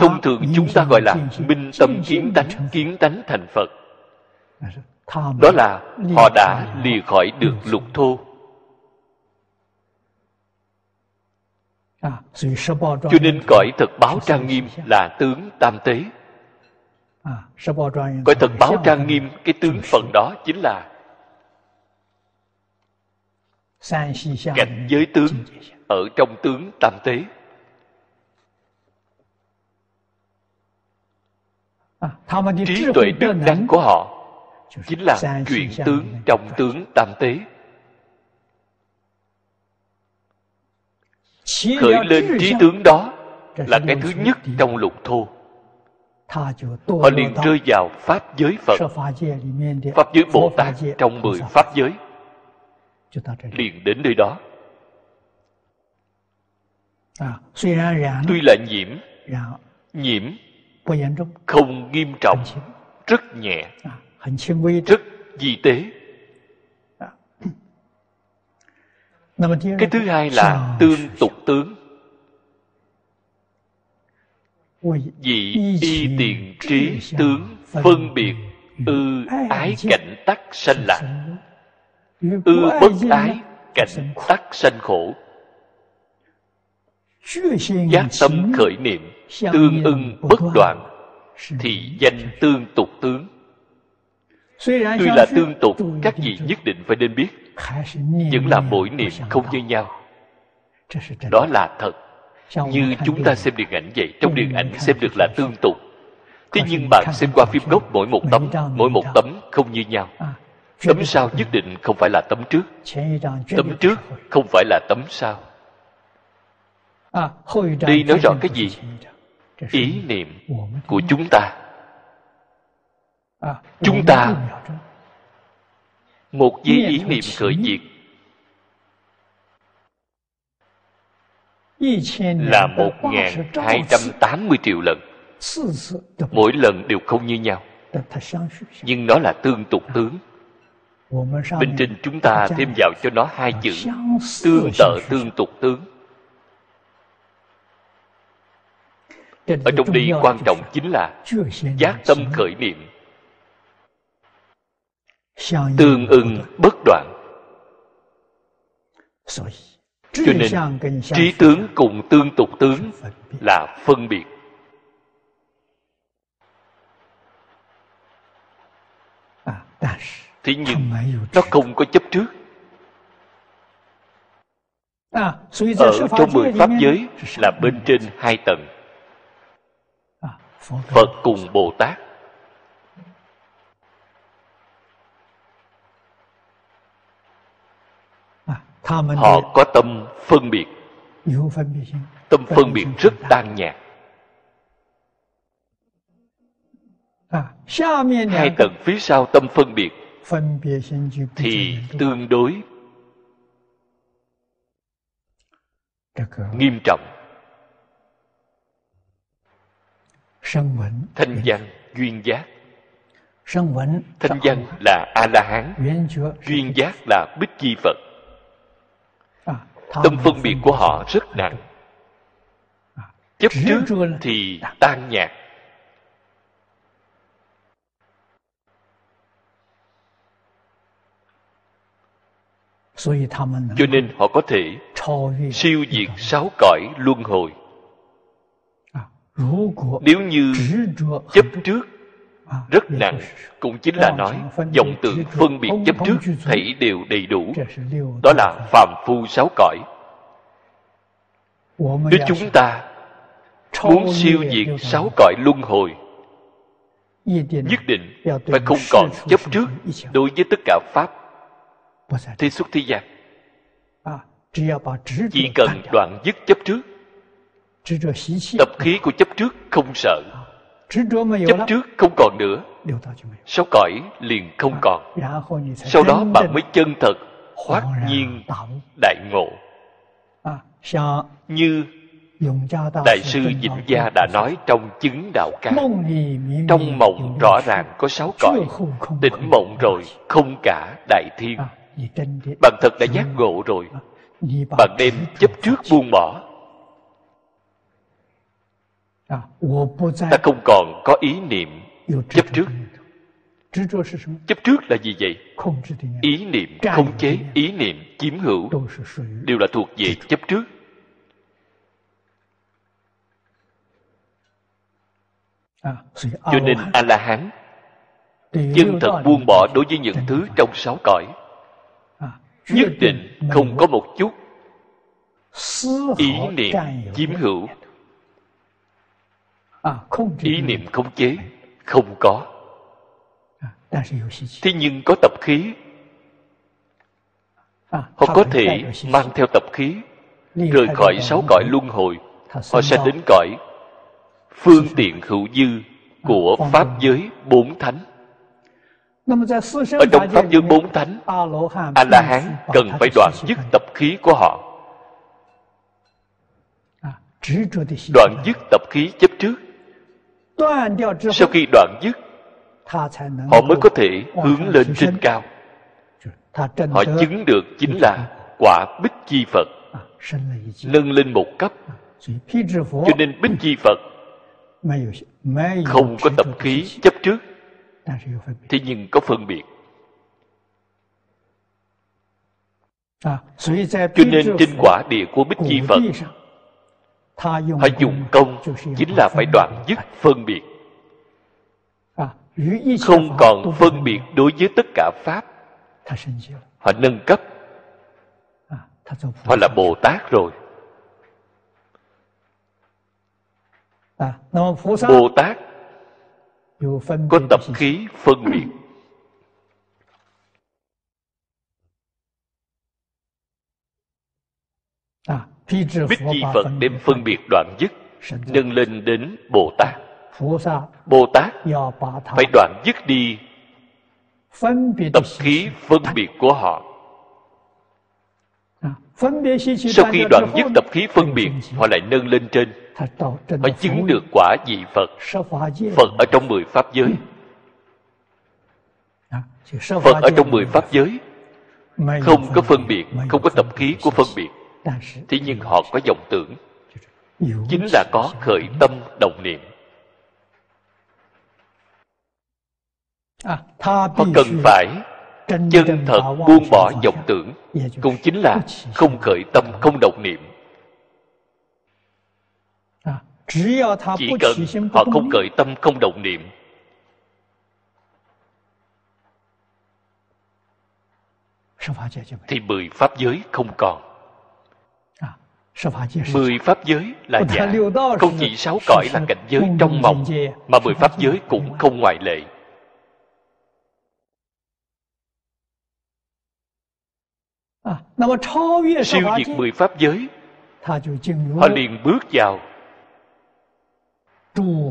Thông thường chúng ta gọi là minh tâm kiến tánh kiến tánh thành phật. Đó là họ đã lìa khỏi được lục thô. Cho nên cõi thật báo trang nghiêm là tướng tam tế. Cõi thật báo trang nghiêm cái tướng phần đó chính là cảnh giới tướng ở trong tướng tam tế. Trí tuệ đức đắn của họ chính là chuyện tướng trong tướng tam tế. Khởi lên trí tướng đó là cái thứ nhất trong lục thô. Họ liền rơi vào pháp giới phật. Pháp giới bồ tát trong mười pháp giới liền đến nơi đó. Tuy là nhiễm nhiễm không nghiêm trọng rất nhẹ. Rất di tế. Cái thứ hai là tương tục tướng. Vị y tiền trí tướng phân biệt ư ái cảnh tắc sanh lạc ư bất ái cảnh tắc sanh khổ. Giác tâm khởi niệm tương ưng bất đoạn thì danh tương tục tướng. Tuy là tương tục các vị nhất định phải nên biết. vẫn là mỗi niệm không như nhau. Đó là thật. Như chúng ta xem điện ảnh vậy trong điện ảnh xem được là tương tục. Thế nhưng bạn xem qua phim gốc mỗi một tấm mỗi một tấm không như nhau tấm sau nhất định không phải là tấm trước. Tấm trước không phải là tấm sau. Đây nói rõ cái gì? Ý niệm của chúng ta. Chúng ta một giây ý niệm khởi diệt là một hai trăm tám mươi triệu lần. mỗi lần đều không như nhau. nhưng nó là tương tục tướng bên trên chúng ta thêm vào cho nó hai chữ tương tự tương tục tướng ở trong đây quan trọng chính là giác tâm khởi niệm. Tương ưng bất đoạn. Cho nên trí tướng cùng tương tục tướng là phân biệt thế nhưng nó không có chấp trước. Ở trong mười pháp giới là bên trên hai tầng. Phật cùng bồ tát. Họ có tâm phân biệt. Tâm phân biệt rất tan nhạt hai tầng phía sau tâm phân biệt thì tương đối nghiêm trọng. Thanh văn duyên giác. Thanh văn là a la hán duyên giác là bích chi phật. Tâm phân biệt của họ rất nặng. chấp trước thì tan nhạt cho nên họ có thể siêu diệt sáu cõi luân hồi. Nếu như chấp trước rất nặng cũng chính là nói dòng tự phân biệt chấp trước thảy đều đầy đủ. đó là phàm phu sáu cõi. nếu chúng ta muốn siêu diệt sáu cõi luân hồi nhất định phải không còn chấp trước đối với tất cả pháp thế xuất thế gian. chỉ cần đoạn dứt chấp trước. tập khí của chấp trước không sợ. Chấp trước không còn nữa. sáu cõi liền không còn sau đó bạn mới chân thật hoát nhiên đại ngộ. Như đại sư vĩnh gia đã nói trong chứng đạo ca. trong mộng rõ ràng có sáu cõi. tỉnh mộng rồi không cả đại thiên bạn thật đã giác ngộ rồi. Bạn đem chấp trước buông bỏ. Ta không còn có ý niệm chấp trước. Chấp trước là gì vậy? Ý niệm khống chế, ý niệm chiếm hữu đều là thuộc về chấp trước. Cho nên a la hán chân thật buông bỏ đối với những thứ trong sáu cõi nhất định không có một chút ý niệm chiếm hữu. Ý niệm khống chế không có. Thế nhưng có tập khí. Họ có thể mang theo tập khí rời khỏi sáu cõi luân hồi họ sẽ đến cõi phương tiện hữu dư của pháp giới bốn thánh ở trong pháp giới bốn thánh a la hán cần phải đoạn dứt tập khí của họ. Đoạn dứt tập khí chấp trước. Sau khi đoạn dứt họ mới có thể hướng lên trên cao. Họ chứng được chính là quả bích chi phật. Nâng lên một cấp. Cho nên bích chi phật không có tập khí chấp trước thế nhưng có phân biệt. Cho nên trên quả địa của bích chi phật họ dùng công chính là phải đoạn dứt phân biệt. Không còn phân biệt đối với tất cả pháp. Họ nâng cấp. Họ là bồ tát rồi. À, Bồ Tát có tập khí phân biệt. À, Bích Chi Phật đem phân biệt đoạn dứt Nâng lên đến Bồ Tát. Bồ Tát phải đoạn dứt đi. Tập khí phân biệt của họ. À, sau khi đoạn dứt tập khí phân biệt họ lại nâng lên trên họ chứng được quả vị phật. Phật ở trong mười pháp giới. Phật ở trong mười pháp giới. Không có phân biệt không có tập khí của phân biệt. Thế nhưng họ có vọng tưởng. Chính là có khởi tâm đồng niệm. À, họ cần phải chân thật buông bỏ vọng tưởng. Cũng chính là không khởi tâm không động niệm chỉ cần họ không khởi tâm không động niệm. Thì mười pháp giới không còn. À, mười pháp giới là giả không chỉ sáu cõi là cảnh giới trong mộng mà mười pháp giới cũng không ngoại lệ. À, siêu diệt mười pháp giới họ liền bước vào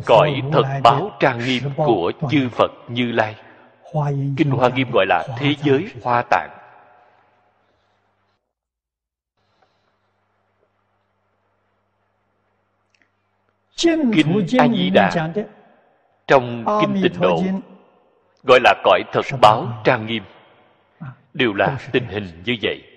cõi thật báo trang nghiêm của chư phật như lai. Kinh hoa nghiêm gọi là thế giới hoa tạng. Kinh a di đà. Trong kinh tịnh độ gọi là cõi thật báo trang nghiêm. Đều là tình hình như vậy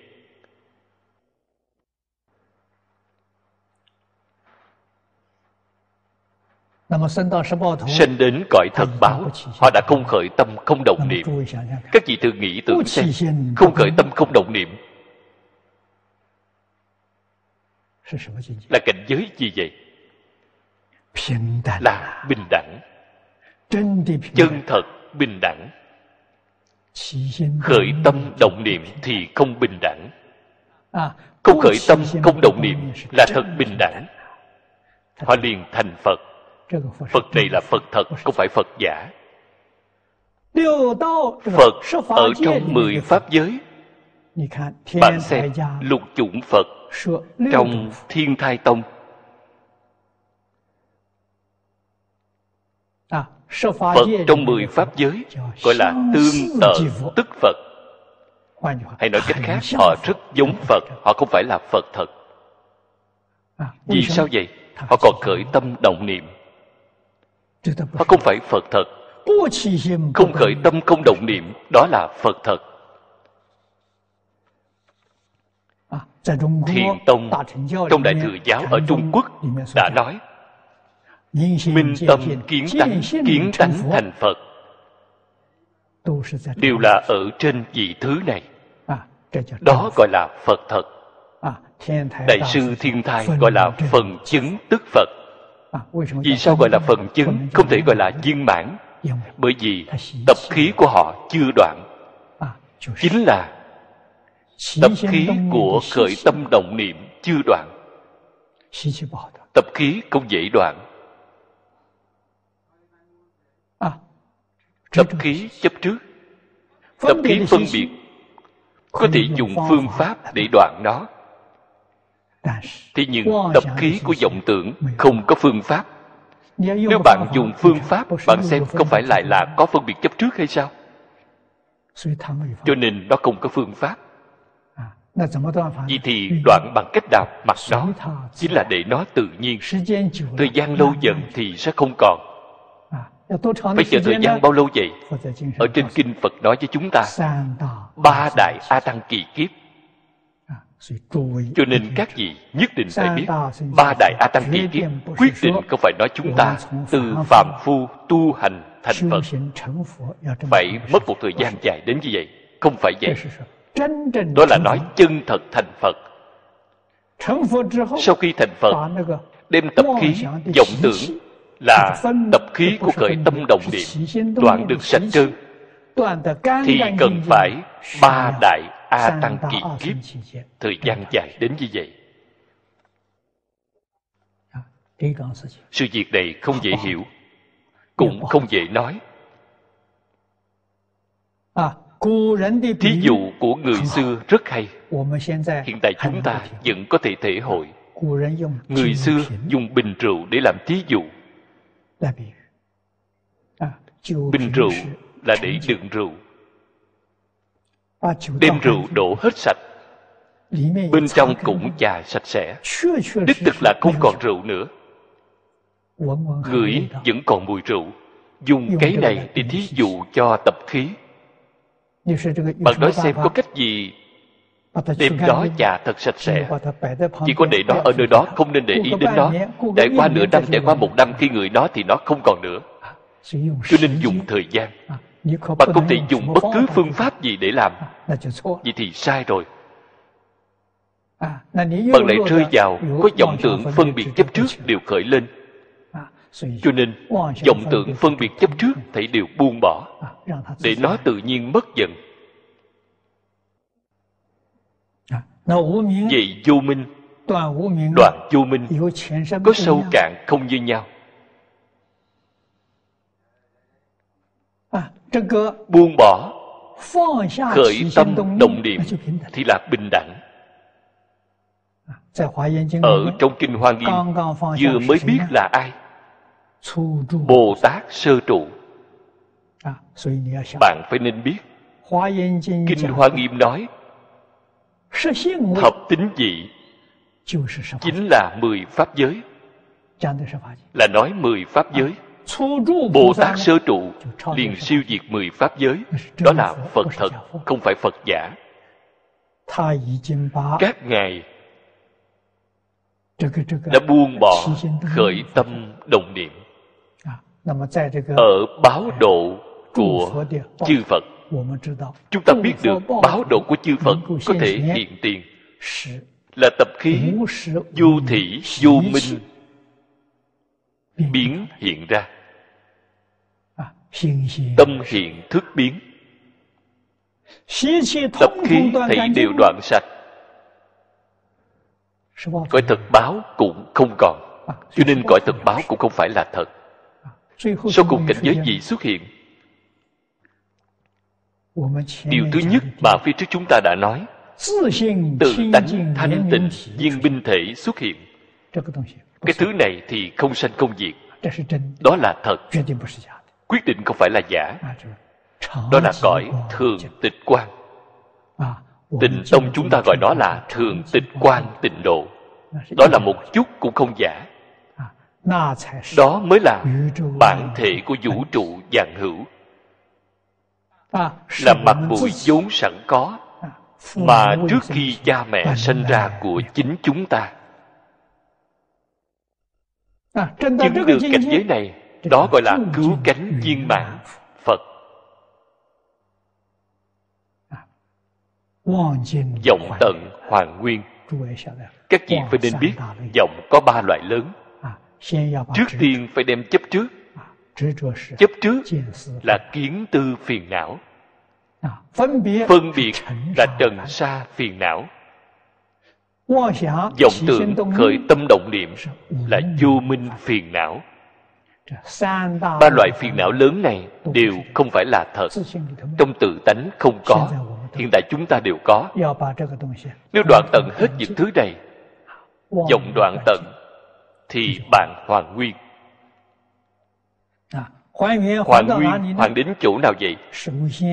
sinh đến cõi thật báo họ đã không khởi tâm không động niệm. Các vị thử nghĩ tưởng xem không khởi tâm không động niệm. Là cảnh giới gì vậy? Là bình đẳng. Chân thật bình đẳng. Khởi tâm động niệm thì không bình đẳng. À, không khởi tâm không động niệm là thật bình đẳng. Họ liền thành phật phật này là phật thật không phải phật giả. Phật ở trong mười pháp giới. Bạn xem lục chủng phật trong thiên thai tông. Phật trong mười Pháp giới Gọi là tương tự tức Phật. Hay nói cách khác Họ rất giống Phật Họ không phải là Phật thật. Vì sao vậy? Họ còn khởi tâm động niệm Họ không phải Phật thật. Không khởi tâm không động niệm Đó là Phật thật. Thiền Tông Trong Đại Thừa Giáo ở Trung Quốc Đã nói minh tâm kiến tánh kiến tánh thành phật. Đều là ở trên vị thứ này. Đó gọi là phật thật. Đại sư thiên thai gọi là phần chứng tức phật vì sao gọi là phần chứng không thể gọi là viên mãn? Bởi vì tập khí của họ chưa đoạn. Chính là tập khí của khởi tâm động niệm chưa đoạn. Tập khí không dễ đoạn. Tập khí chấp trước. Tập khí phân biệt. Có thể dùng phương pháp để đoạn nó thế nhưng tập khí của vọng tưởng không có phương pháp. Nếu bạn dùng phương pháp bạn xem không phải lại là có phân biệt chấp trước hay sao? Cho nên nó không có phương pháp. Vì thì đoạn bằng cách nào mặc nó chính là để nó tự nhiên. thời gian lâu dần thì sẽ không còn. Phải chờ thời gian bao lâu vậy? Ở trên kinh phật nói với chúng ta ba đại a tăng kỳ kiếp cho nên các vị nhất định phải biết ba đại a tăng kỳ kiếp quyết định không phải nói chúng ta từ phạm phu tu hành thành phật. phải mất một thời gian dài đến như vậy không phải vậy. Đó là nói chân thật thành phật. Sau khi thành phật đem tập khí vọng tưởng là tập khí của khởi tâm đồng niệm đoạn được sạch trơn. Thì cần phải ba đại a tăng kỳ kiếp. Thời gian dài đến như vậy. Sự việc này không dễ hiểu cũng không dễ nói. Thí dụ của người xưa rất hay. Hiện tại chúng ta vẫn có thể thể hội. Người xưa dùng bình rượu để làm thí dụ. Bình rượu là để đựng rượu đem rượu đổ hết sạch. Bên trong cũng trà sạch sẽ. Đích thực là không còn rượu nữa. Ngửi vẫn còn mùi rượu. Dùng cái này để thí dụ cho tập khí. Bạn nói xem có cách gì. Đem đó trà thật sạch sẽ. Chỉ có để đó ở nơi đó không nên để ý đến nó. trải qua nửa năm trải qua một năm khi người đó thì nó không còn nữa. Cho nên dùng thời gian. Bạn không thể dùng bất cứ phương pháp gì để làm vậy thì sai rồi. Bạn lại rơi vào có vọng tưởng phân biệt chấp trước đều khởi lên. Cho nên vọng tưởng phân biệt chấp trước thảy đều buông bỏ. Để nó tự nhiên mất dần. Vậy vô minh đoạn vô minh có sâu cạn không như nhau. Buông bỏ khởi tâm động niệm thì là bình đẳng. Ở trong kinh hoa nghiêm vừa mới biết là ai? Bồ tát sơ trụ. Bạn phải nên biết kinh hoa nghiêm nói hợp tính dị chính là mười pháp giới. Là nói mười pháp giới bồ tát sơ trụ liền siêu diệt mười pháp giới. Đó là phật thật không phải phật giả. Các ngài đã buông bỏ khởi tâm đồng niệm. Ở báo độ của chư phật. chúng ta biết được báo độ của chư phật có thể hiện tiền. là tập khí vô thị vô minh biến hiện ra tâm hiện thức biến. Tập khí thảy đều đoạn sạch cõi thật báo cũng không còn. Cho nên cõi thật báo cũng không phải là thật. Sau cùng cảnh giới gì xuất hiện? Điều thứ nhất mà phía trước chúng ta đã nói. Tự tánh thanh tịnh viên binh thể xuất hiện. Cái thứ này thì không sanh không diệt. Đó là thật quyết định không phải là giả. Đó là cõi thường tịch quan tịnh tông chúng ta gọi đó là thường tịch quan tịnh độ. Đó là một chút cũng không giả. Đó mới là bản thể của vũ trụ vạn hữu. Là mặt mũi vốn sẵn có mà trước khi cha mẹ sinh ra của chính chúng ta. Chứng được cảnh giới này đó gọi là cứu cánh viên mãn, phật. Vọng tận hoàng nguyên. Các vị phải nên biết, vọng có ba loại lớn. Trước tiên phải đem chấp trước. Chấp trước là kiến tư phiền não. Phân biệt là trần sa phiền não. Vọng tưởng khởi tâm động niệm là vô minh phiền não ba loại phiền não lớn này đều không phải là thật. trong tự tánh không có. Hiện tại chúng ta đều có. Nếu đoạn tận hết những thứ này vọng đoạn tận thì bạn hoàn nguyên. Hoàn nguyên hoàn đến chỗ nào vậy?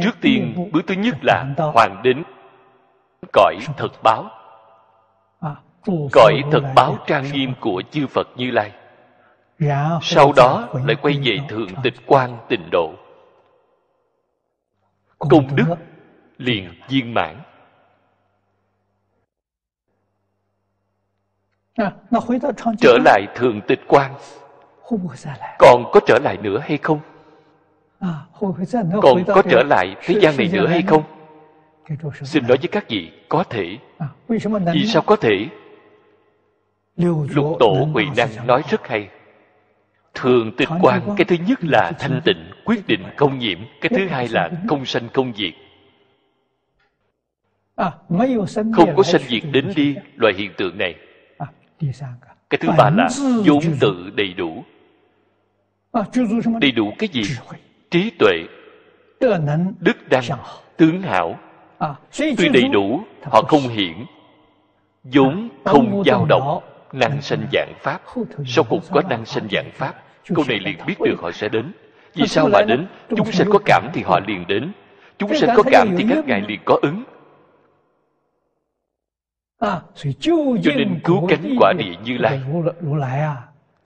Trước tiên bước thứ nhất là hoàn đến cõi thật báo. Cõi thật báo trang nghiêm của chư phật như lai sau đó lại quay về thượng tịch quan tịnh độ. Công đức liền viên mãn. Trở lại thường tịch quan. Còn có trở lại nữa hay không? Còn có trở lại thế gian này nữa hay không? Xin nói với các vị có thể. Vì sao có thể? Lục tổ huệ năng nói rất hay thường tịch quan cái thứ nhất là thanh tịnh quyết định không nhiễm cái thứ hai là không sanh không diệt không có sanh diệt đến đi loại hiện tượng này. Cái thứ ba là vốn tự đầy đủ. Đầy đủ cái gì? trí tuệ đức đăng tướng hảo. Tuy đầy đủ họ không hiển. Vốn không dao động năng sanh dạng pháp. Sau cùng có năng sanh dạng pháp câu này liền biết được họ sẽ đến. Vì sao mà đến? chúng sanh có cảm thì họ liền đến. Chúng sanh có cảm thì các ngài liền có ứng. Cho nên cứu cánh quả địa như lai.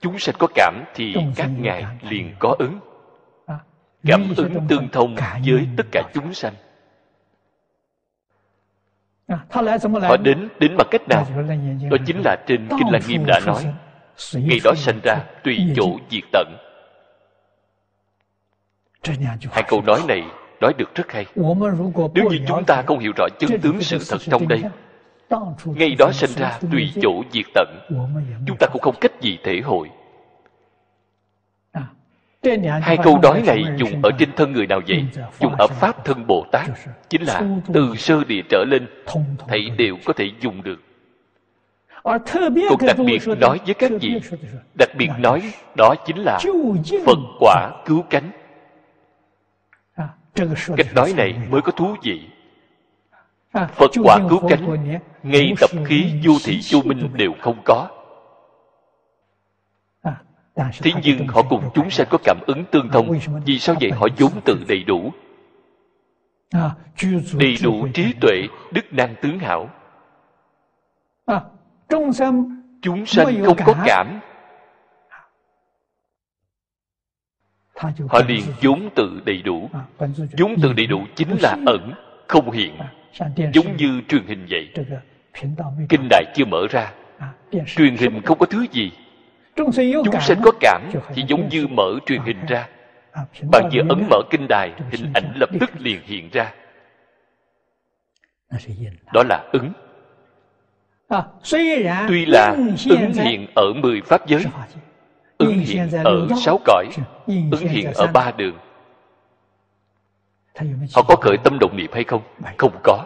chúng sanh có cảm thì các ngài liền có ứng. Cảm ứng tương thông với tất cả chúng sanh. Họ đến đến bằng cách nào? Đó chính là trên kinh lăng nghiêm đã nói ngày đó sanh ra tùy chỗ diệt tận. hai câu nói này nói được rất hay. nếu như chúng ta không hiểu rõ chân tướng sự thật trong đây ngay đó sinh ra tùy chỗ diệt tận chúng ta cũng không cách gì thể hội。hai câu nói này dùng ở trên thân người nào vậy？dùng ở pháp thân bồ tát chính là từ sơ địa trở lên thầy đều có thể dùng được còn đặc biệt nói với các vị. đặc biệt nói đó chính là phật quả cứu cánh. Cách nói này mới có thú vị. Phật quả cứu cánh ngay tập khí vô thị vô minh đều không có. Thế nhưng họ cùng chúng sanh có cảm ứng tương thông vì sao vậy? Họ vốn tự đầy đủ. Đầy đủ trí tuệ đức năng tướng hảo chúng sanh không có cảm. Họ liền vốn tự đầy đủ. Vốn tự đầy đủ chính là ẩn không hiện. Giống như truyền hình vậy. Kinh đại chưa mở ra. Truyền hình không có thứ gì. Chúng sanh có cảm thì giống như mở truyền hình ra. Bạn vừa ấn mở kinh đài hình ảnh lập tức liền hiện ra. Đó là ứng tuy là ứng hiện ở mười pháp giới ứng hiện ở sáu cõi ứng hiện ở ba đường。họ có khởi tâm động niệm hay không? Không có.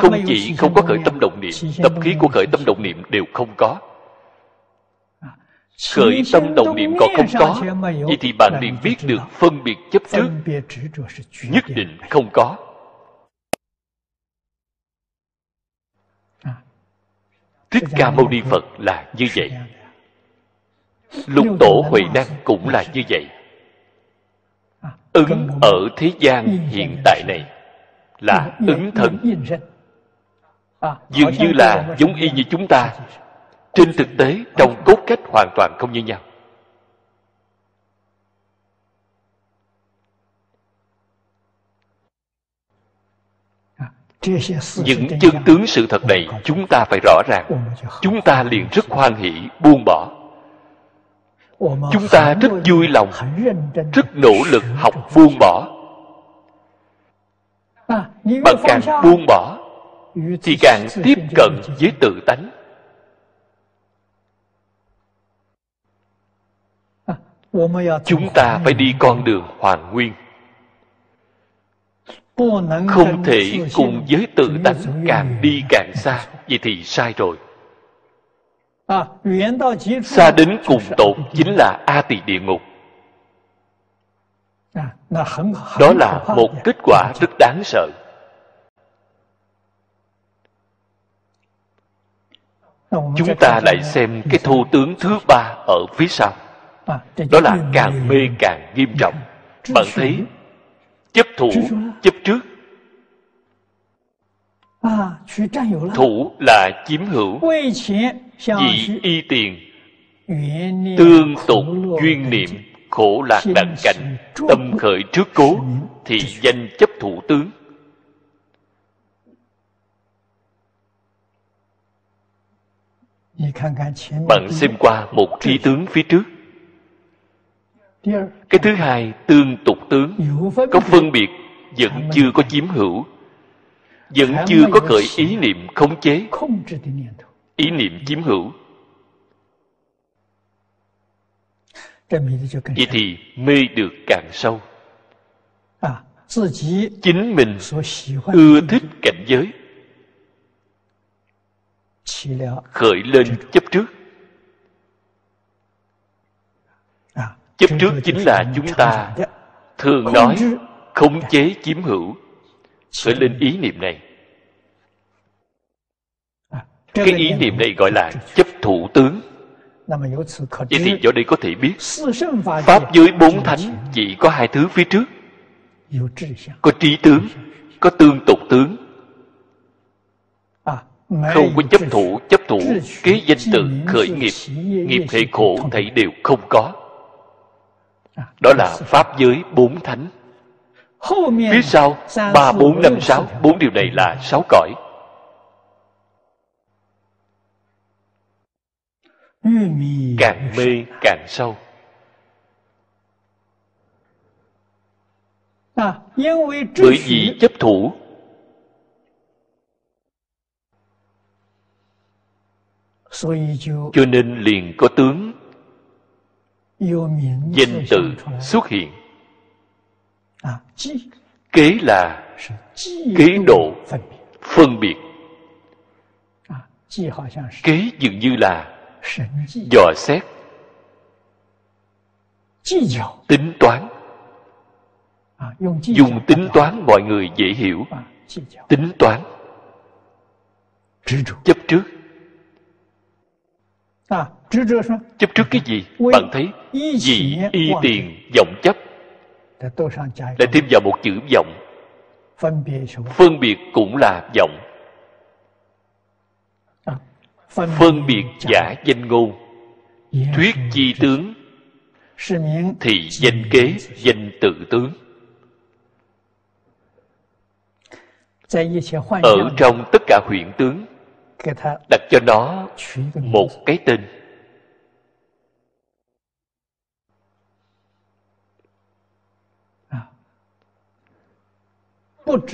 Không chỉ không có khởi tâm động niệm tập khí của khởi tâm động niệm đều không có. Khởi tâm động niệm còn không có vậy thì bạn liền biết được phân biệt chấp trước. Nhất định không có thích ca mâu ni phật là như vậy. lục tổ huệ năng cũng là như vậy. Ứng ở thế gian hiện tại này là ứng thân. dường như là giống y như chúng ta. Trên thực tế trong cốt cách hoàn toàn không như nhau những chân tướng sự thật này chúng ta phải rõ ràng chúng ta liền rất hoan hỷ buông bỏ。chúng ta rất vui lòng rất nỗ lực học buông bỏ。bạn càng buông bỏ thì càng tiếp cận với tự tánh。chúng ta phải đi con đường hoàn nguyên không thể cùng với tự tánh càng đi càng xa, vậy thì sai rồi. Xa đến cùng tột chính là a tỳ địa ngục. Đó là một kết quả rất đáng sợ. Chúng ta lại xem cái thu tướng thứ ba ở phía sau. Đó là càng mê càng nghiêm trọng. Bạn thấy, chấp thủ, chấp thủ là chiếm hữu. vì y tiền tương tục duyên niệm khổ lạc đặng cảnh tâm khởi trước cố thì danh chấp thủ tướng. bạn xem qua một trí tướng phía trước。cái thứ hai tương tục tướng。có phân biệt vẫn chưa có chiếm hữu vẫn chưa có khởi ý niệm khống chế. ý niệm chiếm hữu. Vậy thì mê được càng sâu. Chính mình ưa thích cảnh giới. Khởi lên chấp trước. Chấp trước chính là chúng ta thường nói khống chế chiếm hữu khởi lên ý niệm này. Cái ý niệm này gọi là chấp thủ tướng. Vậy thì do đây có thể biết pháp giới bốn thánh chỉ có hai thứ phía trước. có trí tướng có tương tục tướng. Không có chấp thủ chấp thủ kế danh tự khởi nghiệp. Nghiệp hệ khổ thảy đều không có. Đó là pháp giới bốn thánh phía sau ba bốn năm sáu. bốn điều này là sáu cõi. Càng mê càng sâu. Bởi vì chấp thủ. Cho nên liền có tướng. Danh tự xuất hiện kế là kế độ phân biệt. kế dường như là dò xét. Tính toán. Dùng tính toán mọi người dễ hiểu. Tính toán. Chấp trước. Chấp trước cái gì? Bạn thấy dị y tiền vọng chấp lại thêm vào một chữ vọng. Phân biệt cũng là vọng. Phân biệt giả danh ngôn. Thuyết chi tướng. Thì danh kế danh tự tướng. Ở trong tất cả huyện tướng đặt cho nó một cái tên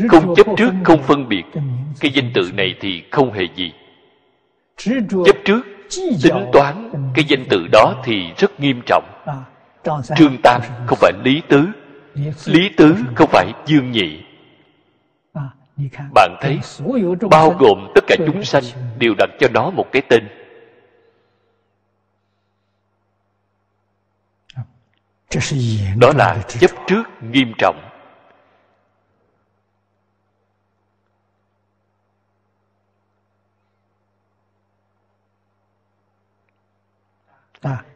không chấp trước không phân biệt. Cái danh tự này thì không hề gì. Chấp trước tính toán cái danh tự đó thì rất nghiêm trọng. Trương tam không phải lý tứ. Lý tứ không phải dương nhị. Bạn thấy bao gồm tất cả chúng sanh đều đặt cho nó một cái tên. Đó là chấp trước nghiêm trọng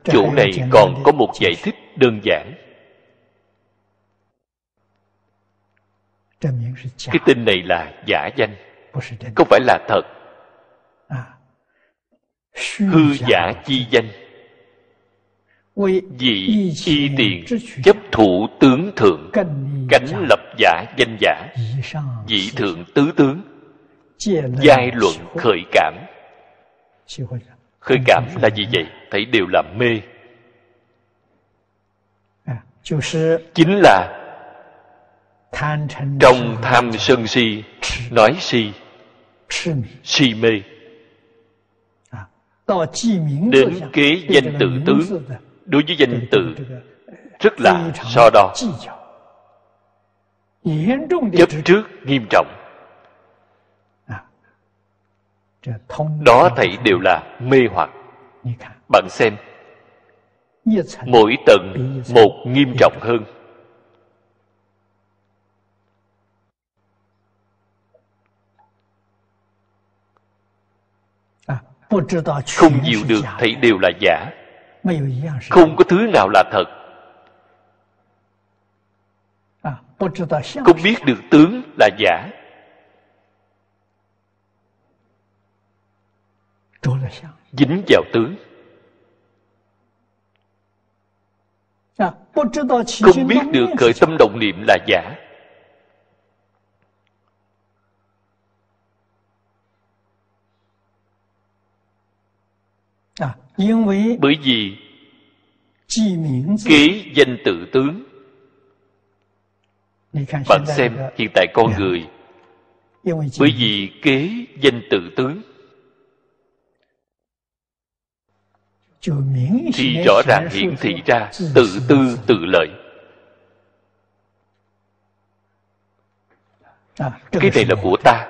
chỗ này còn có một giải thích đơn giản. Cái tên này là giả danh không phải là thật. Hư giả chi danh. Vì y tiền chấp thủ tướng thượng cánh lập giả danh giả dị thượng tứ tướng. giai luận khởi cảm khởi cảm là gì vậy? Thấy đều là mê. Chính là trong tham sân si nói si. si mê. Đến kế danh tự tướng. đối với danh tự rất là so đo. chấp trước nghiêm trọng đó thảy đều là mê hoặc. Bạn xem mỗi tầng một nghiêm trọng hơn. Không chịu được thấy đều là giả. Không có thứ nào là thật. Không biết được tướng là giả dính vào tướng không biết được khởi tâm động niệm là giả. Bởi vì kế danh tự tướng. Bạn xem hiện tại con người. Bởi vì kế danh tự tướng thì rõ ràng hiển thị ra tự tư tự lợi. Cái này là của ta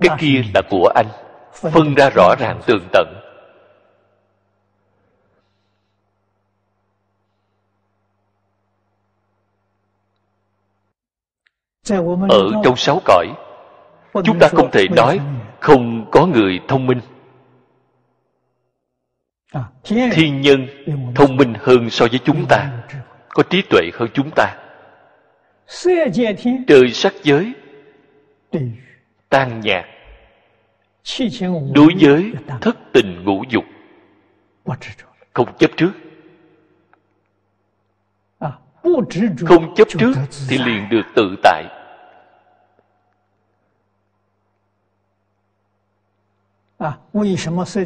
cái kia là của anh. Phân ra rõ ràng tường tận. Ở trong sáu cõi chúng ta không thể nói không có người thông minh thiên nhân thông minh hơn so với chúng ta có trí tuệ hơn chúng ta. Trời sắc giới tan nhạt đối với thất tình ngũ dục. Không chấp trước. Không chấp trước thì liền được tự tại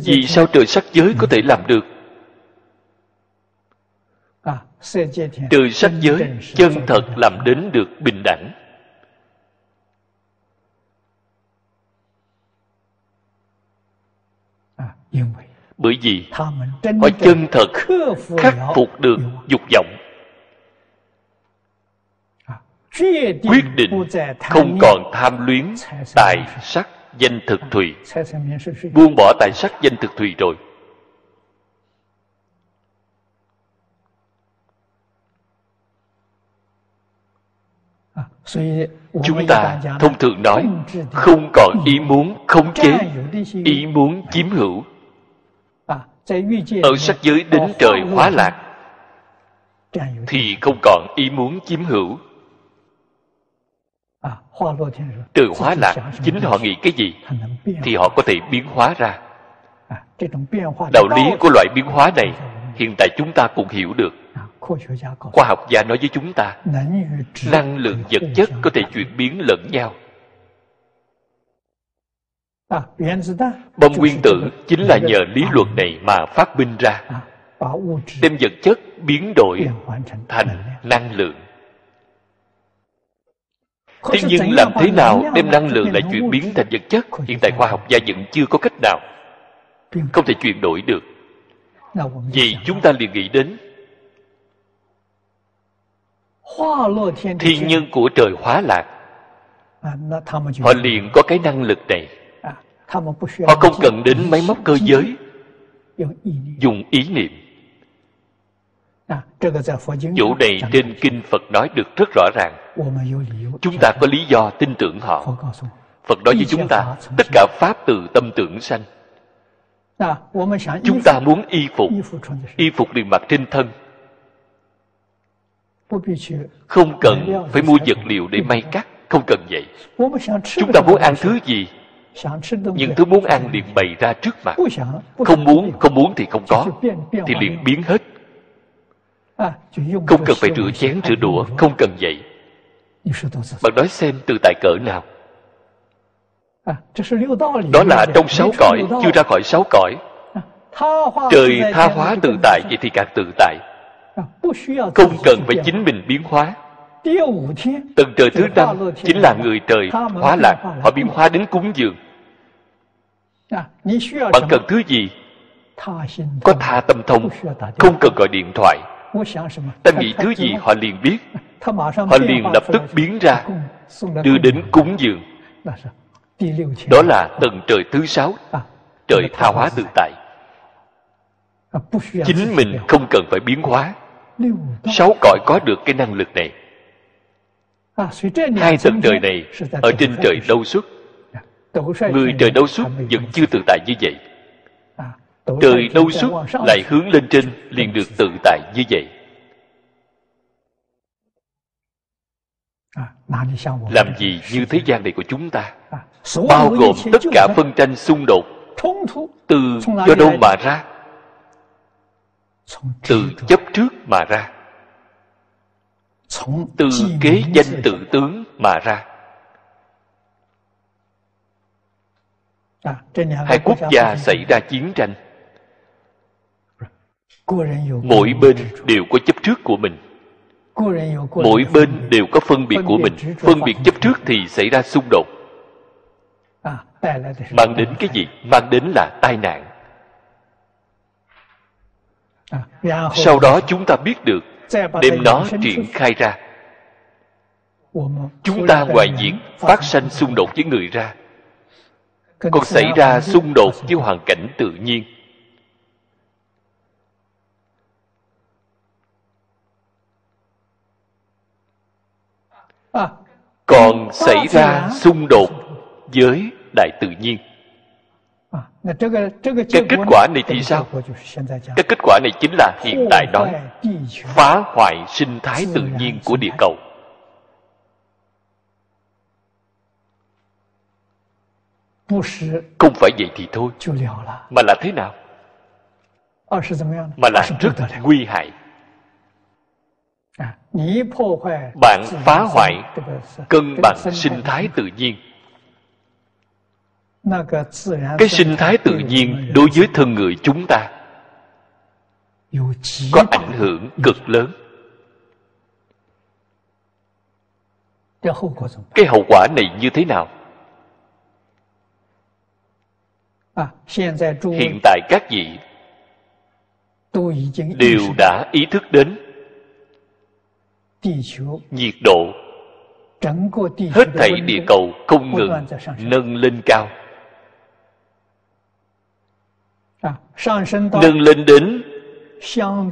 vì sao trời sắc giới có thể làm được? trời sắc giới chân thật làm đến được bình đẳng. bởi vì họ chân thật khắc phục được dục vọng. quyết định không còn tham luyến tài sắc danh thực thùy. Buông bỏ tài sắc danh thực thùy rồi. Chúng ta thông thường nói, không còn ý muốn khống chế, ý muốn chiếm hữu. Ở sắc giới đến trời hóa lạc, thì không còn ý muốn chiếm hữu trời hóa lạc chính họ nghĩ cái gì thì họ có thể biến hóa ra đạo lý của loại biến hóa này hiện tại chúng ta cũng hiểu được。khoa học gia nói với chúng ta năng lượng vật chất có thể chuyển biến lẫn nhau bom nguyên tử chính là nhờ lý luận này mà phát minh ra đem vật chất biến đổi thành năng lượng thế nhưng làm thế nào đem năng lượng lại chuyển biến thành vật chất? Hiện tại khoa học gia vẫn chưa có cách nào. Không thể chuyển đổi được. Vì chúng ta liền nghĩ đến thiên nhân của trời hóa lạc. Họ liền có cái năng lực này. Họ không cần đến máy móc cơ giới. dùng ý niệm. Chỗ này trên kinh phật nói được rất rõ ràng chúng ta có lý do tin tưởng họ. phật nói với chúng ta tất cả pháp từ tâm tưởng sanh. chúng ta muốn y phục y phục liền mặc trên thân. không cần phải mua vật liệu để may cắt không cần vậy. chúng ta muốn ăn thứ gì? những thứ muốn ăn liền bày ra trước mặt. không muốn không muốn thì không có thì liền biến hết. không cần phải rửa chén rửa đũa không cần vậy bạn nói xem từ tại cỡ nào. đó là trong sáu cõi chưa ra khỏi sáu cõi. Trời tha hóa tự tại vậy thì càng tự tại. Không cần phải chính mình biến hóa. tầng trời thứ năm chính là người trời hóa lạc họ biến hóa đến cúng dường. bạn cần thứ gì? có tha tâm thông không cần gọi điện thoại. ta nghĩ thứ gì họ liền biết họ liền lập tức biến ra đưa đến cúng dường. Đó là tầng trời thứ sáu. Trời tha hóa tự tại. Chính mình không cần phải biến hóa. Sáu cõi có được cái năng lực này. Hai tầng trời này ở trên trời đâu xuất. Người trời đâu xuất vẫn chưa tự tại như vậy. Trời đâu xuất lại hướng lên trên liền được tự tại như vậy làm gì như thế gian này của chúng ta? Bao gồm tất cả phân tranh xung đột từ do đâu mà ra. Từ chấp trước mà ra. Từ kế danh tự tướng mà ra. Hai quốc gia xảy ra chiến tranh. Mỗi bên đều có chấp trước của mình mỗi bên đều có phân biệt của mình. phân biệt chấp trước thì xảy ra xung đột. Mang đến cái gì? Mang đến là tai nạn. Sau đó chúng ta biết được đem nó triển khai ra. Chúng ta ngoài việc phát sanh xung đột với người ra. Còn xảy ra xung đột với hoàn cảnh tự nhiên còn xảy ra xung đột với đại tự nhiên. Cái kết quả này thì sao? cái kết quả này chính là hiện tại nói phá hoại sinh thái tự nhiên của địa cầu. Không phải vậy thì thôi. Mà là thế nào? Mà là rất nguy hại bạn phá hoại cân bằng sinh thái tự nhiên. Cái sinh thái tự nhiên đối với thân người chúng ta có ảnh hưởng cực lớn. Cái hậu quả này như thế nào? Hiện tại các vị đều đã ý thức đến nhiệt độ hết thảy địa cầu không ngừng nâng lên cao nâng lên đến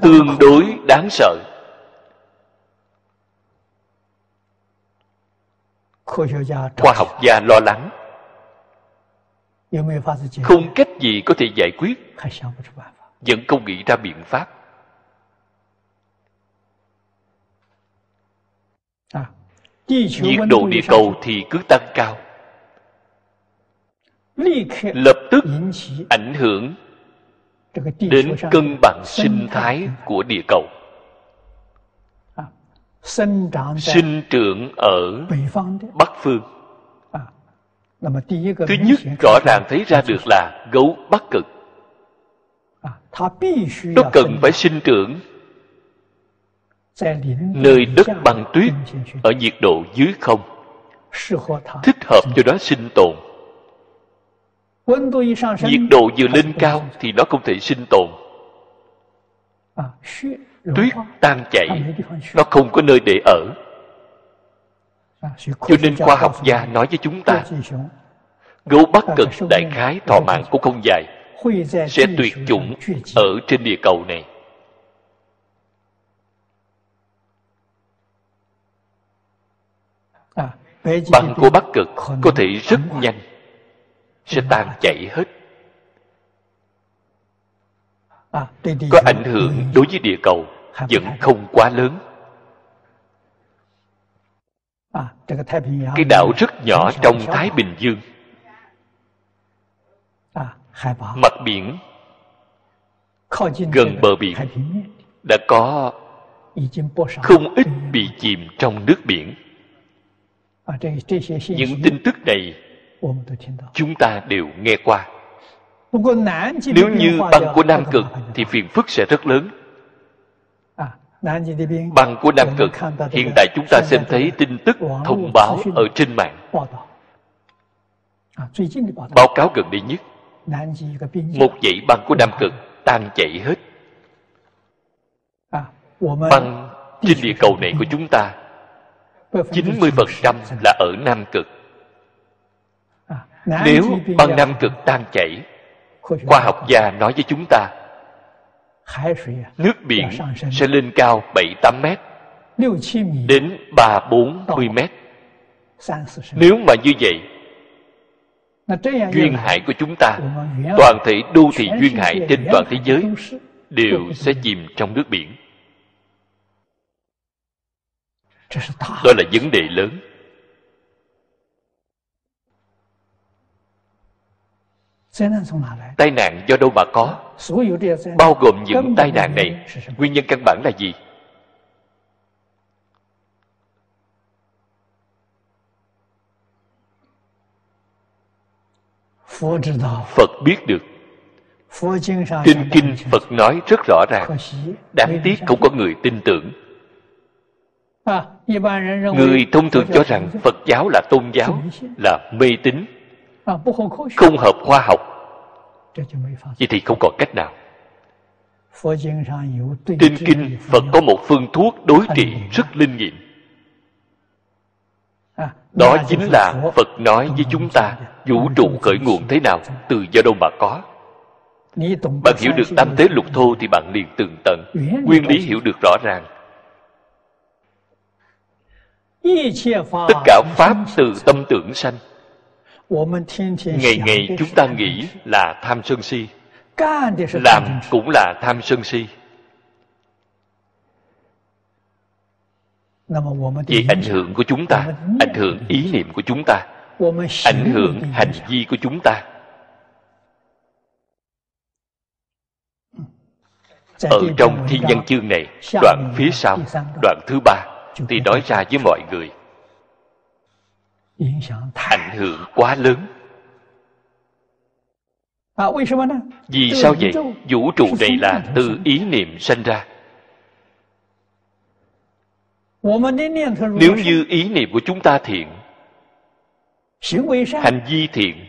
tương đối đáng sợ。khoa học gia lo lắng。không cách gì có thể giải quyết。vẫn không nghĩ ra biện pháp nhiệt độ địa cầu thì cứ tăng cao. Lập tức ảnh hưởng đến cân bằng sinh thái của địa cầu. Sinh trưởng ở bắc phương. Thứ nhất rõ ràng thấy ra được là gấu bắc cực. Nó cần phải sinh trưởng nơi đất băng tuyết ở nhiệt độ dưới không thích hợp cho nó sinh tồn. Nhiệt độ vừa lên cao thì nó không thể sinh tồn. Tuyết tan chảy nó không có nơi để ở. Cho nên khoa học gia nói với chúng ta gấu bắc cực đại khái thọ mạng cũng không dài. Sẽ tuyệt chủng ở trên địa cầu này băng của bắc cực có thể rất nhanh. Sẽ tan chảy hết. Có ảnh hưởng đối với địa cầu vẫn không quá lớn. Cái đảo rất nhỏ trong thái bình dương. Mặt biển gần bờ biển đã có không ít bị chìm trong nước biển những tin tức này chúng ta đều nghe qua nếu như băng của nam cực thì phiền phức sẽ rất lớn。băng của nam cực hiện tại chúng ta xem thấy tin tức thông báo ở trên mạng。báo cáo gần đây nhất。một dãy băng của nam cực tan chảy hết。băng trên địa cầu này của chúng ta 90% là ở Nam Cực. Nếu băng Nam Cực tan chảy, khoa học gia nói với chúng ta, nước biển sẽ lên cao 7-8 mét, đến 3-40 mét. Nếu mà như vậy, duyên hải của chúng ta, toàn thể đô thị duyên hải trên toàn thế giới đều sẽ chìm trong nước biển. Đó là vấn đề lớn. Tai nạn do đâu mà có? Bao gồm những tai nạn này nguyên nhân căn bản là gì? Phật biết được. Trên kinh phật nói rất rõ ràng. Đáng tiếc không có người tin tưởng người thông thường cho rằng phật giáo là tôn giáo là mê tín không hợp khoa học. Vậy thì không còn cách nào. Trên kinh phật có một phương thuốc đối trị rất linh nghiệm. Đó chính là phật nói với chúng ta vũ trụ khởi nguồn thế nào từ do đâu mà có. Bạn hiểu được tam tế lục thô thì bạn liền tường tận. Nguyên lý hiểu được rõ ràng tất cả pháp từ tâm tưởng sanh. ngày ngày chúng ta nghĩ là tham sân si làm cũng là tham sân si. vì ảnh hưởng của chúng ta ảnh hưởng ý niệm của chúng ta ảnh hưởng hành vi của chúng ta. ở trong thiên nhân chương này đoạn phía sau đoạn thứ ba thì nói ra với mọi người. Ảnh hưởng quá lớn. Vì sao vậy? Vũ trụ này là từ ý niệm sanh ra. Nếu như ý niệm của chúng ta thiện hành vi thiện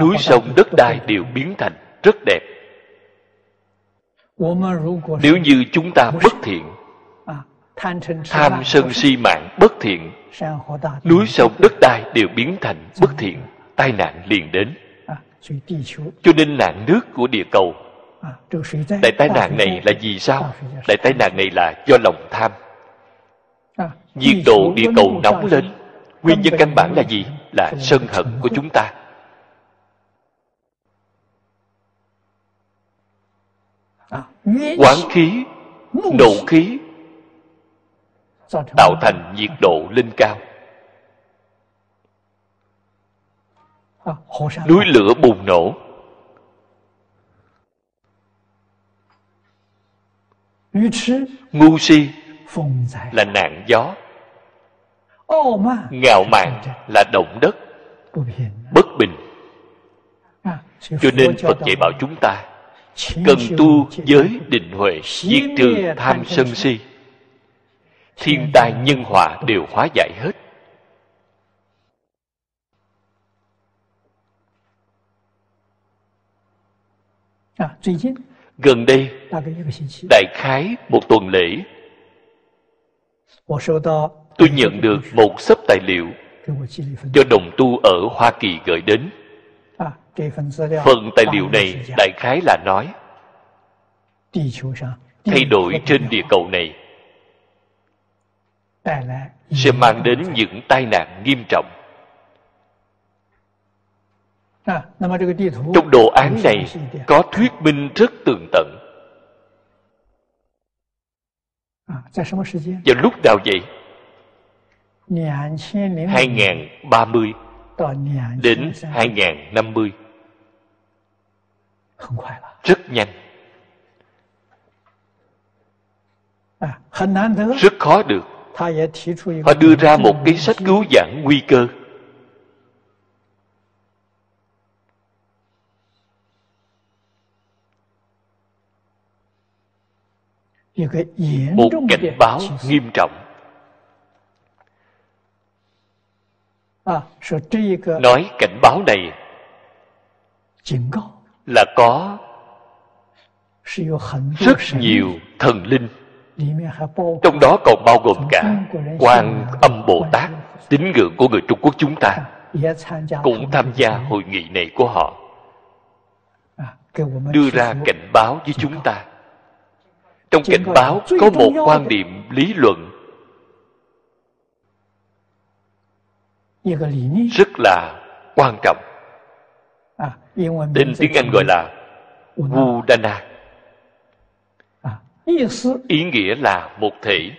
núi sông đất đai đều biến thành rất đẹp. Nếu như chúng ta bất thiện tham sân si mạng bất thiện. Núi sông đất đai đều biến thành bất thiện. Tai nạn liền đến. Cho nên nạn nước của địa cầu. Đại tai nạn này là vì sao? Đại tai nạn này là do lòng tham. Nhiệt độ địa cầu nóng lên. Nguyên nhân căn bản là gì? Là sân hận của chúng ta. Quán khí, nộ khí tạo thành nhiệt độ lên cao. Núi lửa bùng nổ. Ngu si là nạn gió. Ngạo mạn là động đất. Bất bình. Cho nên phật dạy bảo chúng ta, cần tu giới định huệ, diệt trừ tham sân si thiên tai nhân họa đều hóa giải hết. Gần đây đại khái một tuần lễ tôi nhận được một sấp tài liệu do đồng tu ở hoa kỳ gửi đến. Phần tài liệu này đại khái là nói thay đổi trên địa cầu này sẽ mang đến những tai nạn nghiêm trọng. Trong đồ án này có thuyết minh rất tường tận. Vào lúc nào vậy? 2030 đến 2050 rất nhanh. Rất khó được họ đưa ra một cái sách cứu giảng nguy cơ. Một cảnh báo nghiêm trọng. nói cảnh báo này là có rất nhiều thần linh trong đó còn bao gồm cả quan âm bồ tát tín ngưỡng của người trung quốc chúng ta. Cũng tham gia hội nghị này của họ. Đưa ra cảnh báo với chúng ta. Trong cảnh báo có một quan điểm lý luận rất là quan trọng. Tên tiếng anh gọi là Udana ý nghĩa là một thể.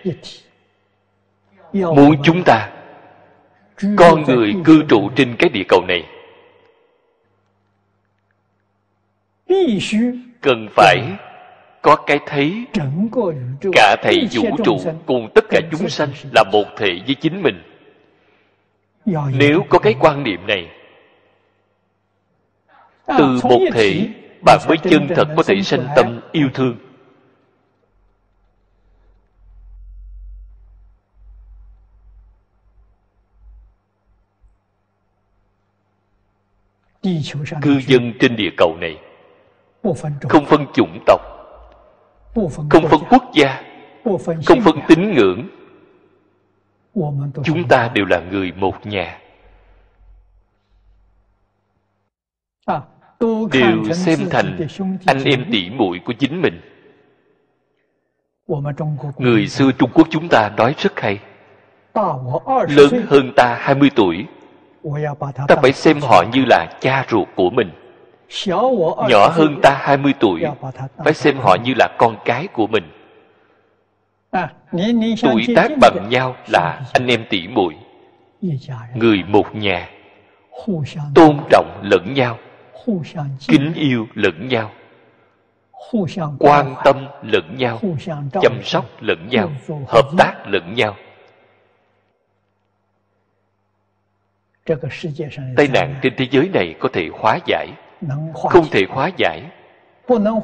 muốn chúng ta con người cư trụ trên cái địa cầu này. cần phải có cái thấy cả thầy vũ trụ cùng tất cả chúng sanh là một thể với chính mình. nếu có cái quan niệm này từ một thể bạn mới chân thật có thể sanh tâm yêu thương cư dân trên địa cầu này không phân chủng tộc không phân quốc gia không phân tín ngưỡng. chúng ta đều là người một nhà. đều xem thành anh em tỷ muội của chính mình. người xưa trung quốc chúng ta nói rất hay. lớn hơn ta 20 tuổi ta phải xem họ như là cha ruột của mình. Nhỏ hơn ta 20 tuổi phải xem họ như là con cái của mình. Tuổi tác bằng nhau là anh em tỷ muội người một nhà. Tôn trọng lẫn nhau kính yêu lẫn nhau quan tâm lẫn nhau chăm sóc lẫn nhau hợp tác lẫn nhau tai nạn trên thế giới này có thể hóa giải. không thể hóa giải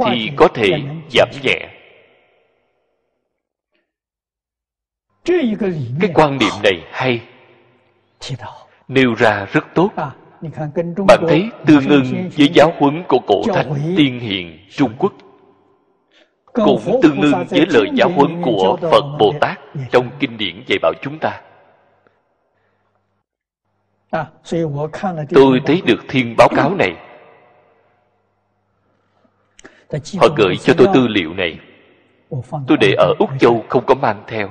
thì có thể giảm nhẹ. cái quan niệm này hay. Nêu ra rất tốt. Bạn thấy tương ưng với giáo huấn của cổ thánh tiên hiền trung quốc. Cũng tương ưng với lời giáo huấn của phật bồ tát trong kinh điển dạy bảo chúng ta tôi thấy được thiên báo cáo này. họ gửi cho tôi tư liệu này. tôi để ở úc châu không có mang theo.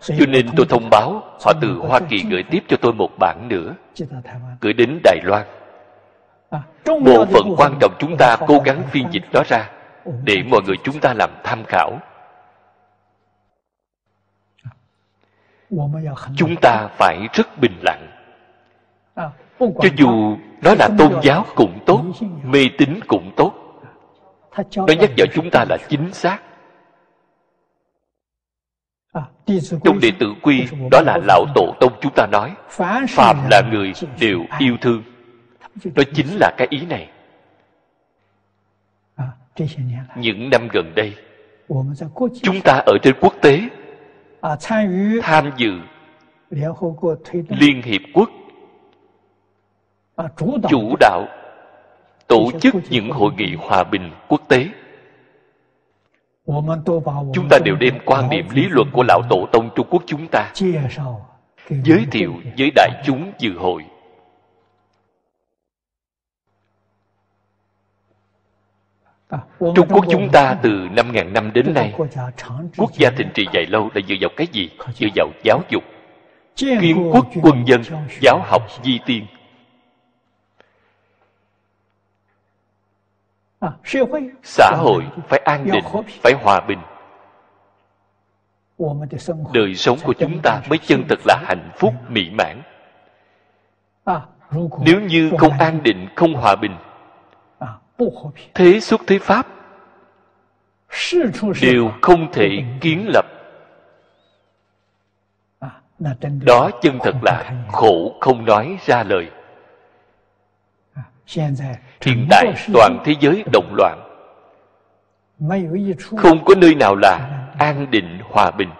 Cho nên tôi thông báo họ từ hoa kỳ gửi tiếp cho tôi một bản nữa. gửi đến đài loan. Bộ phận quan trọng chúng ta cố gắng phiên dịch đó ra để mọi người chúng ta làm tham khảo chúng ta phải rất bình lặng. Cho dù nó là tôn giáo cũng tốt mê tín cũng tốt. Nó nhắc nhở chúng ta là chính xác. Trong đệ tử quy đó là lão tổ tông chúng ta nói phàm là người đều yêu thương. Đó chính là cái ý này. Những năm gần đây chúng ta ở trên quốc tế tham dự liên hiệp quốc chủ đạo tổ chức những hội nghị hòa bình quốc tế chúng ta đều đem quan điểm lý luận của lão tổ tông trung quốc chúng ta giới thiệu với đại chúng dự hội Trung Quốc chúng ta từ 5.000 năm đến nay Quốc gia thịnh trị dài lâu là dựa vào cái gì? Dựa vào giáo dục Kiến quốc quân dân Giáo học di tiên. Xã hội phải an định phải hòa bình. Đời sống của chúng ta mới chân thật là hạnh phúc mỹ mãn. Nếu như không an định không hòa bình thế xuất thế pháp. đều không thể kiến lập. Đó chân thật là khổ không nói ra lời. Hiện tại toàn thế giới động loạn. Không có nơi nào là an định hòa bình.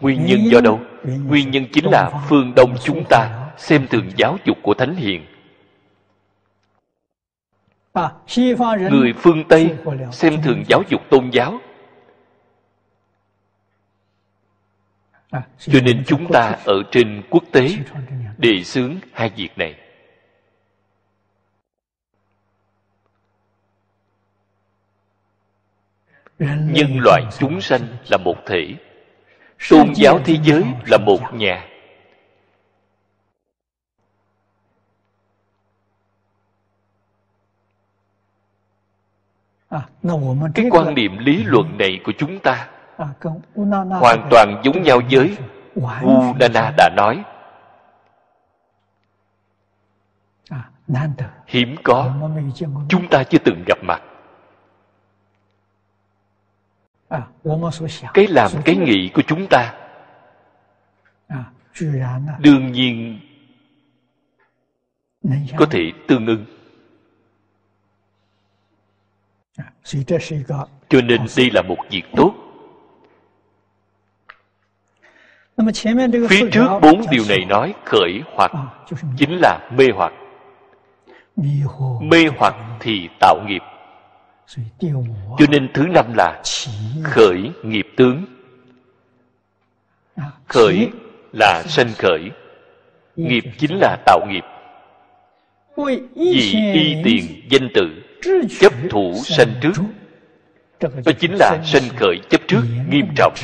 Nguyên nhân do đâu? nguyên nhân chính là phương đông chúng ta xem thường giáo dục của thánh hiền người phương tây xem thường giáo dục tôn giáo. Cho nên chúng ta ở trên quốc tế đề xướng hai việc này. Nhân loại chúng sanh là một thể. Tôn giáo thế giới là một nhà cái quan niệm lý luận này của chúng ta hoàn toàn giống nhau với Unana đã nói. Hiếm có. Chúng ta chưa từng gặp mặt. Cái làm cái nghĩ của chúng ta đương nhiên có thể tương ưng cho nên đây là một việc tốt. phía trước bốn điều này nói khởi hoặc chính là mê hoặc. mê hoặc thì tạo nghiệp. cho nên thứ năm là khởi nghiệp tướng. Khởi là sanh khởi. Nghiệp chính là tạo nghiệp. Vì y tiền danh tự chấp thủ sanh trước. đó chính là sanh khởi chấp trước nghiêm trọng.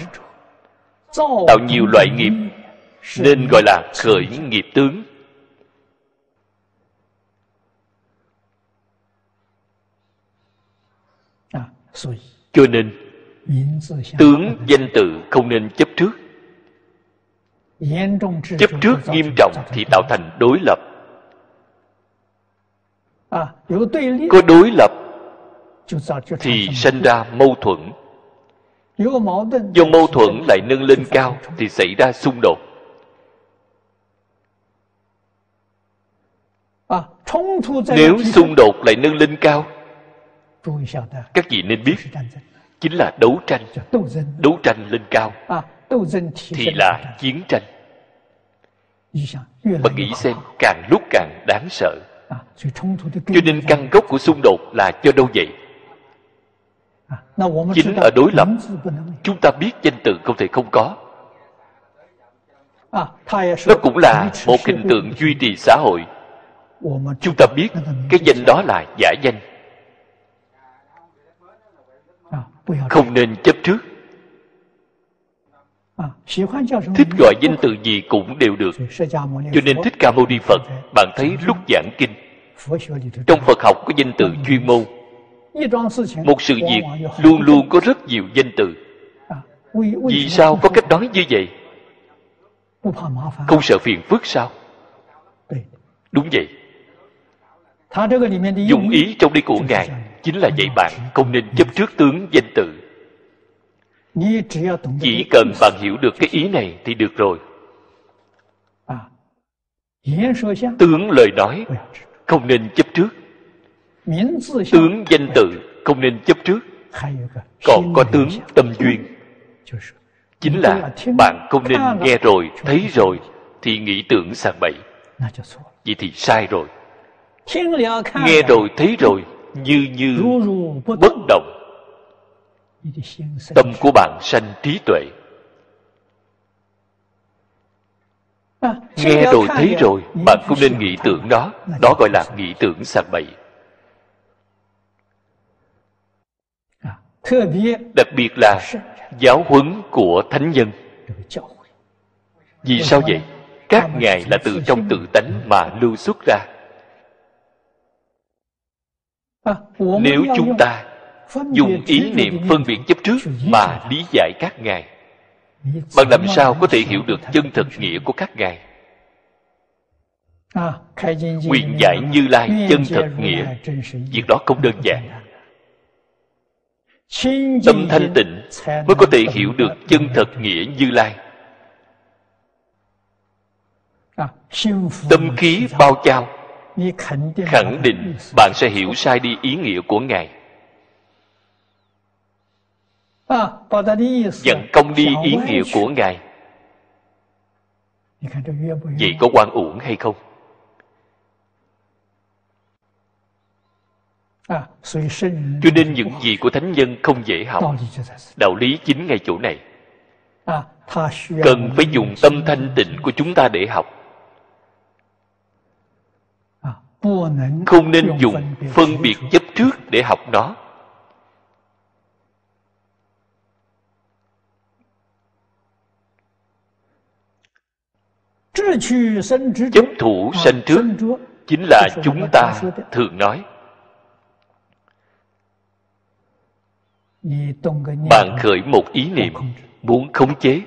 tạo nhiều loại nghiệp nên gọi là khởi nghiệp tướng. Cho nên tướng danh tự không nên chấp trước. Chấp trước nghiêm trọng thì tạo thành đối lập có đối lập thì sinh ra mâu thuẫn. Do mâu thuẫn lại nâng lên cao thì xảy ra xung đột. Nếu xung đột lại nâng lên cao các vị nên biết chính là đấu tranh. Đấu tranh lên cao thì là chiến tranh. Bạn nghĩ xem càng lúc càng đáng sợ cho nên căn gốc của xung đột là cho đâu vậy? Chính ở đối lập chúng ta biết danh tự không thể không có. Nó cũng là một hình tượng duy trì xã hội. Chúng ta biết cái danh đó là giả danh. Không nên chấp trước thích gọi danh từ gì cũng đều được cho nên thích ca mâu ni phật bạn thấy lúc giảng kinh trong phật học có danh từ chuyên môn một sự việc luôn luôn có rất nhiều danh từ vì sao có cách nói như vậy không sợ phiền phức sao đúng vậy dụng ý trong đây của ngài chính là dạy bạn không nên chấp trước tướng danh tự chỉ cần bạn hiểu được cái ý này thì được rồi. Tướng lời nói không nên chấp trước. Tướng danh tự không nên chấp trước. Còn có tướng tâm duyên. Chính là bạn không nên nghe rồi thấy rồi thì nghĩ tưởng sang bậy. Vậy thì sai rồi. Nghe rồi thấy rồi như như bất động tâm của bạn sanh trí tuệ. Nghe rồi thấy rồi bạn không nên nghĩ tưởng đó. đó gọi là nghĩ tưởng sang bậy. Đặc biệt là giáo huấn của thánh nhân. Vì sao vậy? Các ngài là từ trong tự tánh mà lưu xuất ra. Nếu chúng ta dùng ý niệm phân biệt chấp trước mà lý giải các ngài. Bạn làm sao có thể hiểu được chân thực nghĩa của các ngài? Quyền giải như lai chân thật nghĩa. Việc đó không đơn giản. Tâm thanh tịnh mới có thể hiểu được chân thật nghĩa như lai. Tâm khí bao trao. Khẳng định bạn sẽ hiểu sai đi ý nghĩa của ngài dẫn công đi ý nghĩa của ngài. Vậy có quan uổng hay không? Cho nên những gì của thánh nhân không dễ học. Đạo lý chính ngay chỗ này. Cần phải dùng tâm thanh tịnh của chúng ta để học. Không nên dùng phân biệt chấp trước để học nó chấp thủ sanh trước chính là chúng ta thường nói. Bạn khởi một ý niệm muốn khống chế.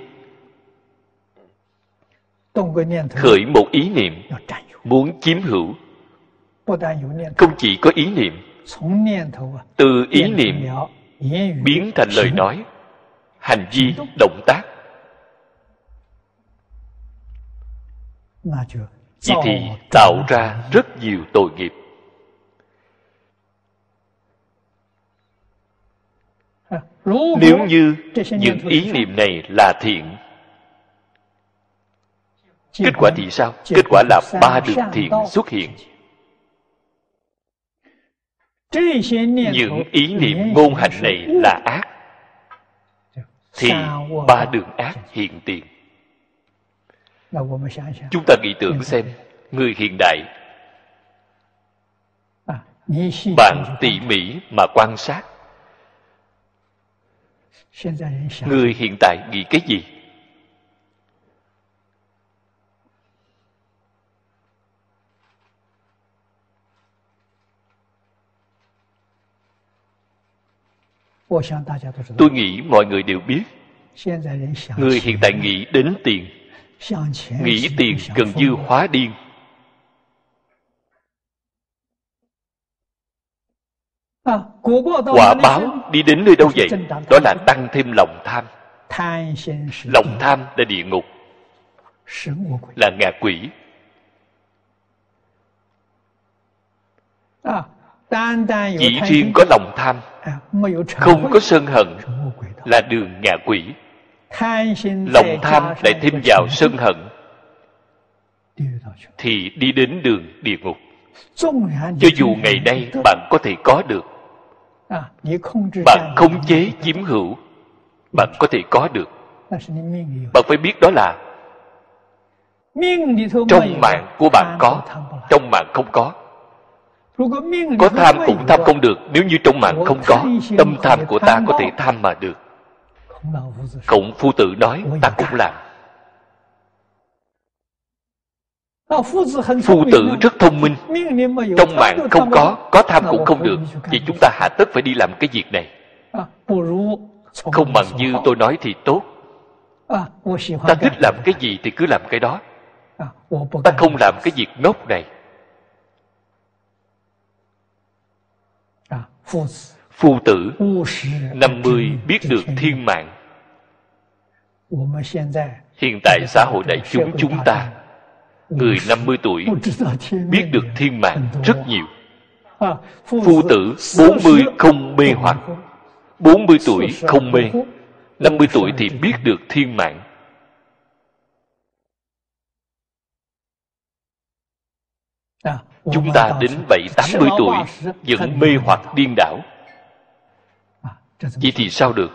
Khởi một ý niệm muốn chiếm hữu. Không chỉ có ý niệm từ ý niệm biến thành lời nói hành vi động tác vậy thì tạo ra rất nhiều tội nghiệp. Nếu như những ý niệm này là thiện kết quả thì sao? Kết quả là ba đường thiện xuất hiện. Những ý niệm ngôn hành này là ác. Thì ba đường ác hiện tiền chúng ta nghĩ tưởng xem người hiện đại bạn tỉ mỉ mà quan sát. Người hiện tại nghĩ cái gì? Tôi nghĩ mọi người đều biết. Người hiện tại nghĩ đến tiền nghĩ tiền gần như hóa điên. À, Quả báo đi đến nơi đâu vậy? đó là tăng thêm lòng tham. Lòng tham là địa ngục. Là ngạ quỷ. À, Chỉ riêng có lòng tham à, không có sân hận là đường ngạ quỷ lòng tham lại thêm vào sân hận, thì đi đến đường địa ngục. Cho dù ngày nay bạn có thể có được, bạn khống chế chiếm hữu, bạn có thể có được. Bạn phải biết đó là trong mạng của bạn có, trong mạng không có. Có tham cũng tham không được, nếu như trong mạng không có, tâm tham của ta có thể tham mà được. Khổng phu tử nói ta cũng làm. Phu tử rất thông minh. Trong mạng không có Có tham cũng không được. Vậy chúng ta hạ tất phải đi làm cái việc này. Không bằng như tôi nói thì tốt. Ta thích làm cái gì thì cứ làm cái đó. Ta không làm cái việc ngốc này. Phu Phu tử, năm mươi biết được thiên mạng. Hiện tại xã hội đại chúng chúng ta, Người 50 tuổi biết được thiên mạng rất nhiều. Phu tử 40 không mê hoặc 40 tuổi không mê 50 tuổi thì biết được thiên mạng. Chúng ta đến 7-80 tuổi Vẫn mê hoặc điên đảo. Vậy thì sao được?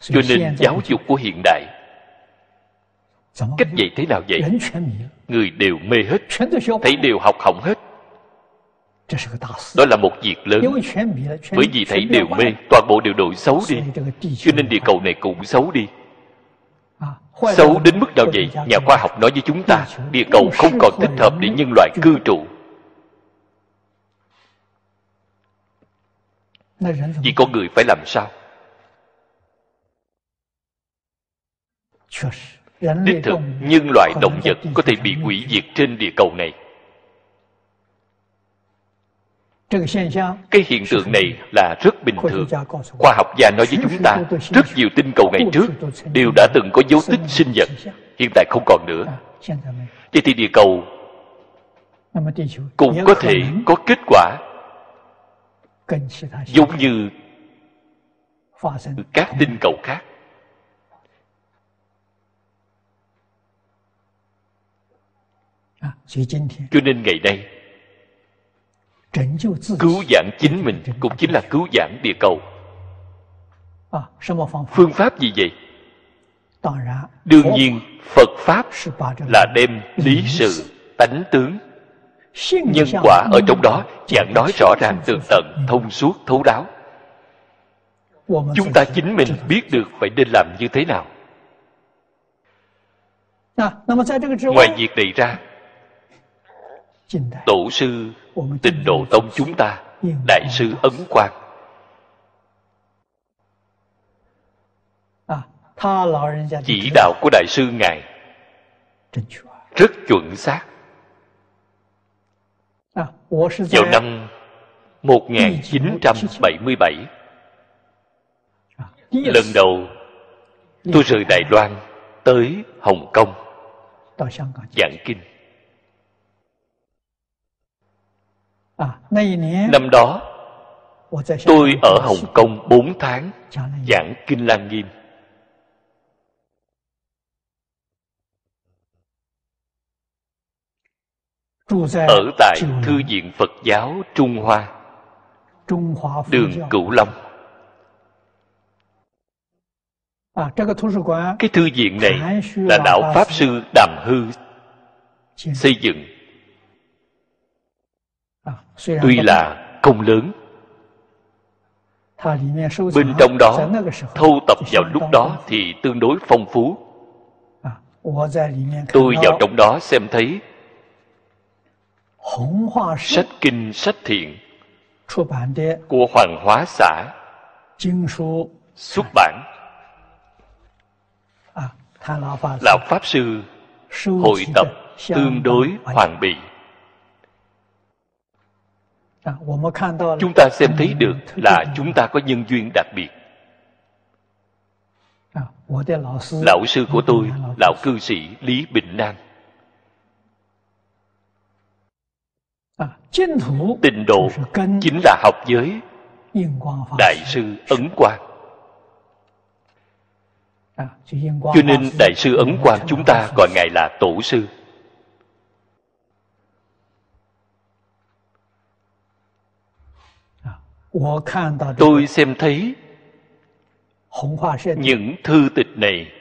Cho nên giáo dục của hiện đại Cách dạy thế nào vậy? Người đều mê hết Thấy đều học hỏng hết. Đó là một việc lớn. Bởi vì thấy đều mê Toàn bộ đều đổi xấu đi. Cho nên địa cầu này cũng xấu đi. Xấu đến mức nào vậy? Nhà khoa học nói với chúng ta Địa cầu không còn thích hợp để nhân loại cư trụ. Vì con người phải làm sao? Đích thực nhân loại động vật có thể bị hủy diệt trên địa cầu này. Cái hiện tượng này là rất bình thường. khoa học gia nói với chúng ta rất nhiều tinh cầu ngày trước đều đã từng có dấu tích sinh vật hiện tại không còn nữa. Vậy thì địa cầu cũng có thể có kết quả giống như các tinh cầu khác. Cho nên ngày đây，cứu giảng chính mình cũng chính là cứu giảng địa cầu. Phương pháp gì vậy? Đương nhiên phật pháp là đem lý sự. tánh tướng nhân quả ở trong đó giảng nói rõ ràng tường tận thông suốt thấu đáo. Chúng ta chính mình biết được phải nên làm như thế nào. Ngoài việc này ra tổ sư tịnh độ tông chúng ta đại sư ấn quang. Chỉ đạo của đại sư ngài rất chuẩn xác vào năm 1977 lần đầu tôi rời Đài Loan tới Hồng Kông. Giảng kinh. À, năm đó tôi ở Hồng Kông. 4 tháng giảng kinh Lan Nghiêm. ở tại thư viện phật giáo trung hoa. Đường cửu long. Cái thư viện này là đạo pháp sư. Đàm hư xây dựng. Tuy là không lớn. Bên trong đó thâu tập vào lúc đó thì tương đối phong phú. Tôi vào trong đó xem thấy sách kinh sách thiện của hoàng hóa xã. xuất bản. lão pháp sư hội tập tương đối hoàn bị. chúng ta xem thấy được là chúng ta có nhân duyên đặc biệt. lão sư của tôi lão cư sĩ lý bình nam tịnh độ chính là học giới. Đại sư ấn quang. Cho nên đại sư ấn quang chúng ta gọi ngài là tổ sư. Tôi xem thấy những thư tịch này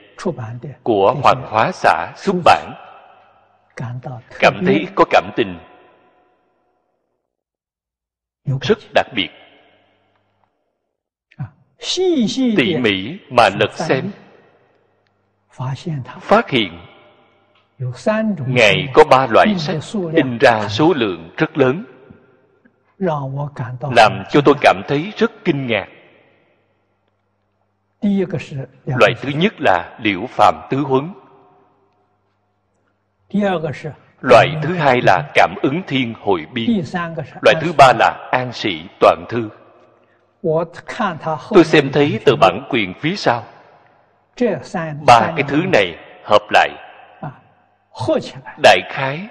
của hoàng hóa xã xuất bản. Cảm thấy có cảm tình rất đặc biệt. Tỉ mỉ mà lật xem. phát hiện ngài có ba loại sách in ra số lượng rất lớn. Làm cho tôi cảm thấy rất kinh ngạc. Loại thứ nhất là liễu phàm tứ huấn loại thứ hai là cảm ứng thiên hội biên loại thứ ba là an sĩ toàn thư. Tôi xem thấy từ bản quyền phía sau. Ba cái thứ này hợp lại. Đại khái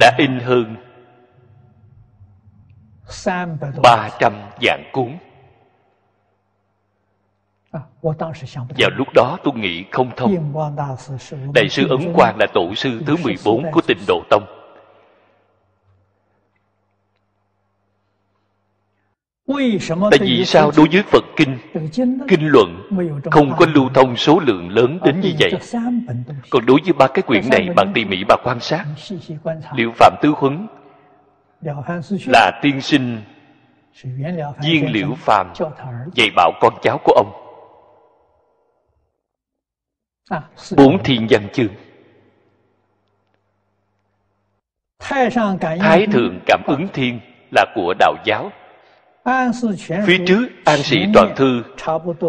đã in hơn ba trăm dạng cuốn vào lúc đó tôi nghĩ không thông. đại sư ấn quang là tổ sư thứ 14 của tịnh độ tông. tại vì sao đối với phật kinh kinh luận không có lưu thông số lượng lớn đến như vậy. còn đối với ba cái quyển này bạn tỉ mỉ mà quan sát. liệu phạm tứ huấn là tiên sinh viên liễu phàm dạy bảo con cháu của ông bốn thiên văn chương. thái thượng cảm ứng thiên là của đạo giáo. phía trước an sĩ toàn thư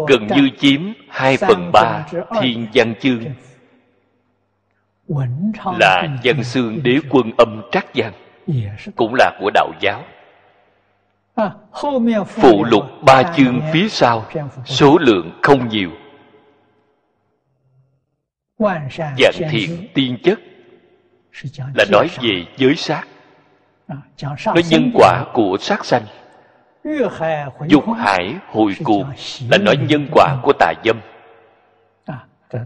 gần như chiếm hai phần ba thiên văn chương. là văn xương đế quân âm trắc văn cũng là của đạo giáo. phụ lục ba chương phía sau số lượng không nhiều dạng thiện tiên chất là nói về giới sát. Nói nhân quả của sát sanh. Dục hải hồi cuộc là nói nhân quả của tà dâm.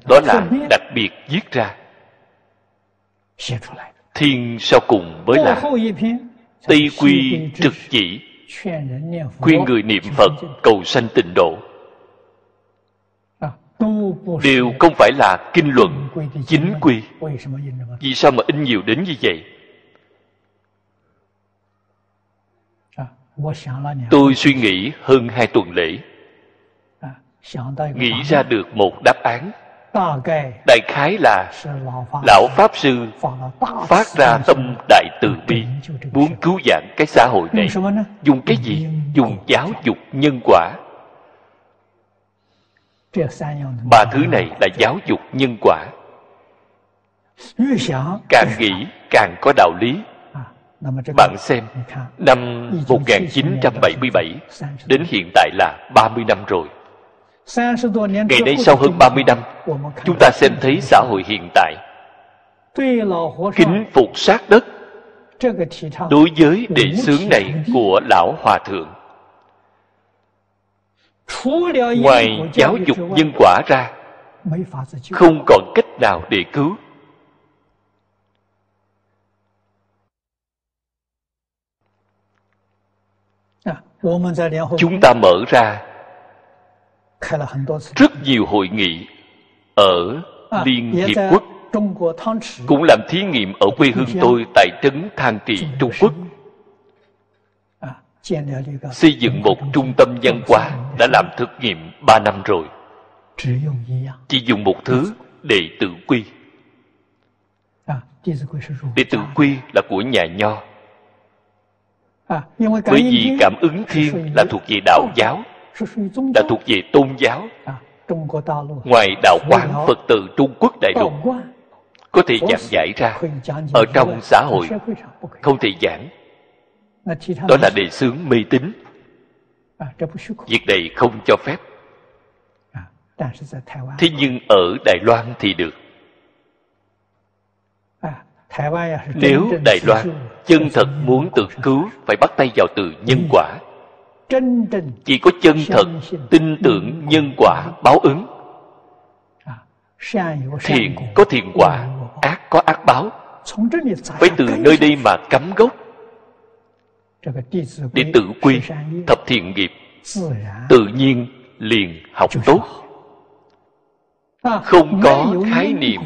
Đó là đặc biệt viết ra. Thiên sau cùng mới là tây quy trực chỉ khuyên người niệm phật. Cầu sanh tịnh độ đều không phải là kinh luận, chính quy. Vì sao mà in nhiều đến như vậy? Tôi suy nghĩ hơn hai tuần lễ. Nghĩ ra được một đáp án. Đại khái là lão pháp sư phát ra tâm đại từ bi, muốn cứu vãn cái xã hội này. Dùng cái gì? Dùng giáo dục nhân quả ba thứ này là giáo dục nhân quả. Càng nghĩ càng có đạo lý. Bạn xem năm 1977 đến hiện tại là 30 năm rồi. Ngày nay sau hơn 30 năm Chúng ta xem thấy xã hội hiện tại. Kính phục sát đất. Đối với đề xướng này của Lão Hòa Thượng Ngoài giáo dục nhân quả ra, Không còn cách nào để cứu Chúng ta mở ra rất nhiều hội nghị ở Liên Hiệp Quốc, cũng làm thí nghiệm ở quê hương tôi tại trấn Thang trị Trung Quốc xây dựng một trung tâm văn hóa đã làm thực nghiệm ba năm rồi. chỉ dùng một thứ đệ tử quy. đệ tử quy là của nhà nho. bởi vì cảm ứng thiên là thuộc về đạo giáo là thuộc về tôn giáo。ngoài đạo quán phật tử trung quốc đại lục có thể giảng giải ra ở trong xã hội không thể giảng đó là đề xướng mê tín. Việc này không cho phép. Thế nhưng ở đài loan thì được. Nếu đài loan chân thật muốn tự cứu phải bắt tay vào từ nhân quả. Chỉ có chân thật tin tưởng nhân quả báo ứng. Thiện có thiện quả ác có ác báo. Phải từ nơi đây mà cắm gốc đệ tử quy thập thiện nghiệp tự nhiên liền học tốt. Không có khái niệm.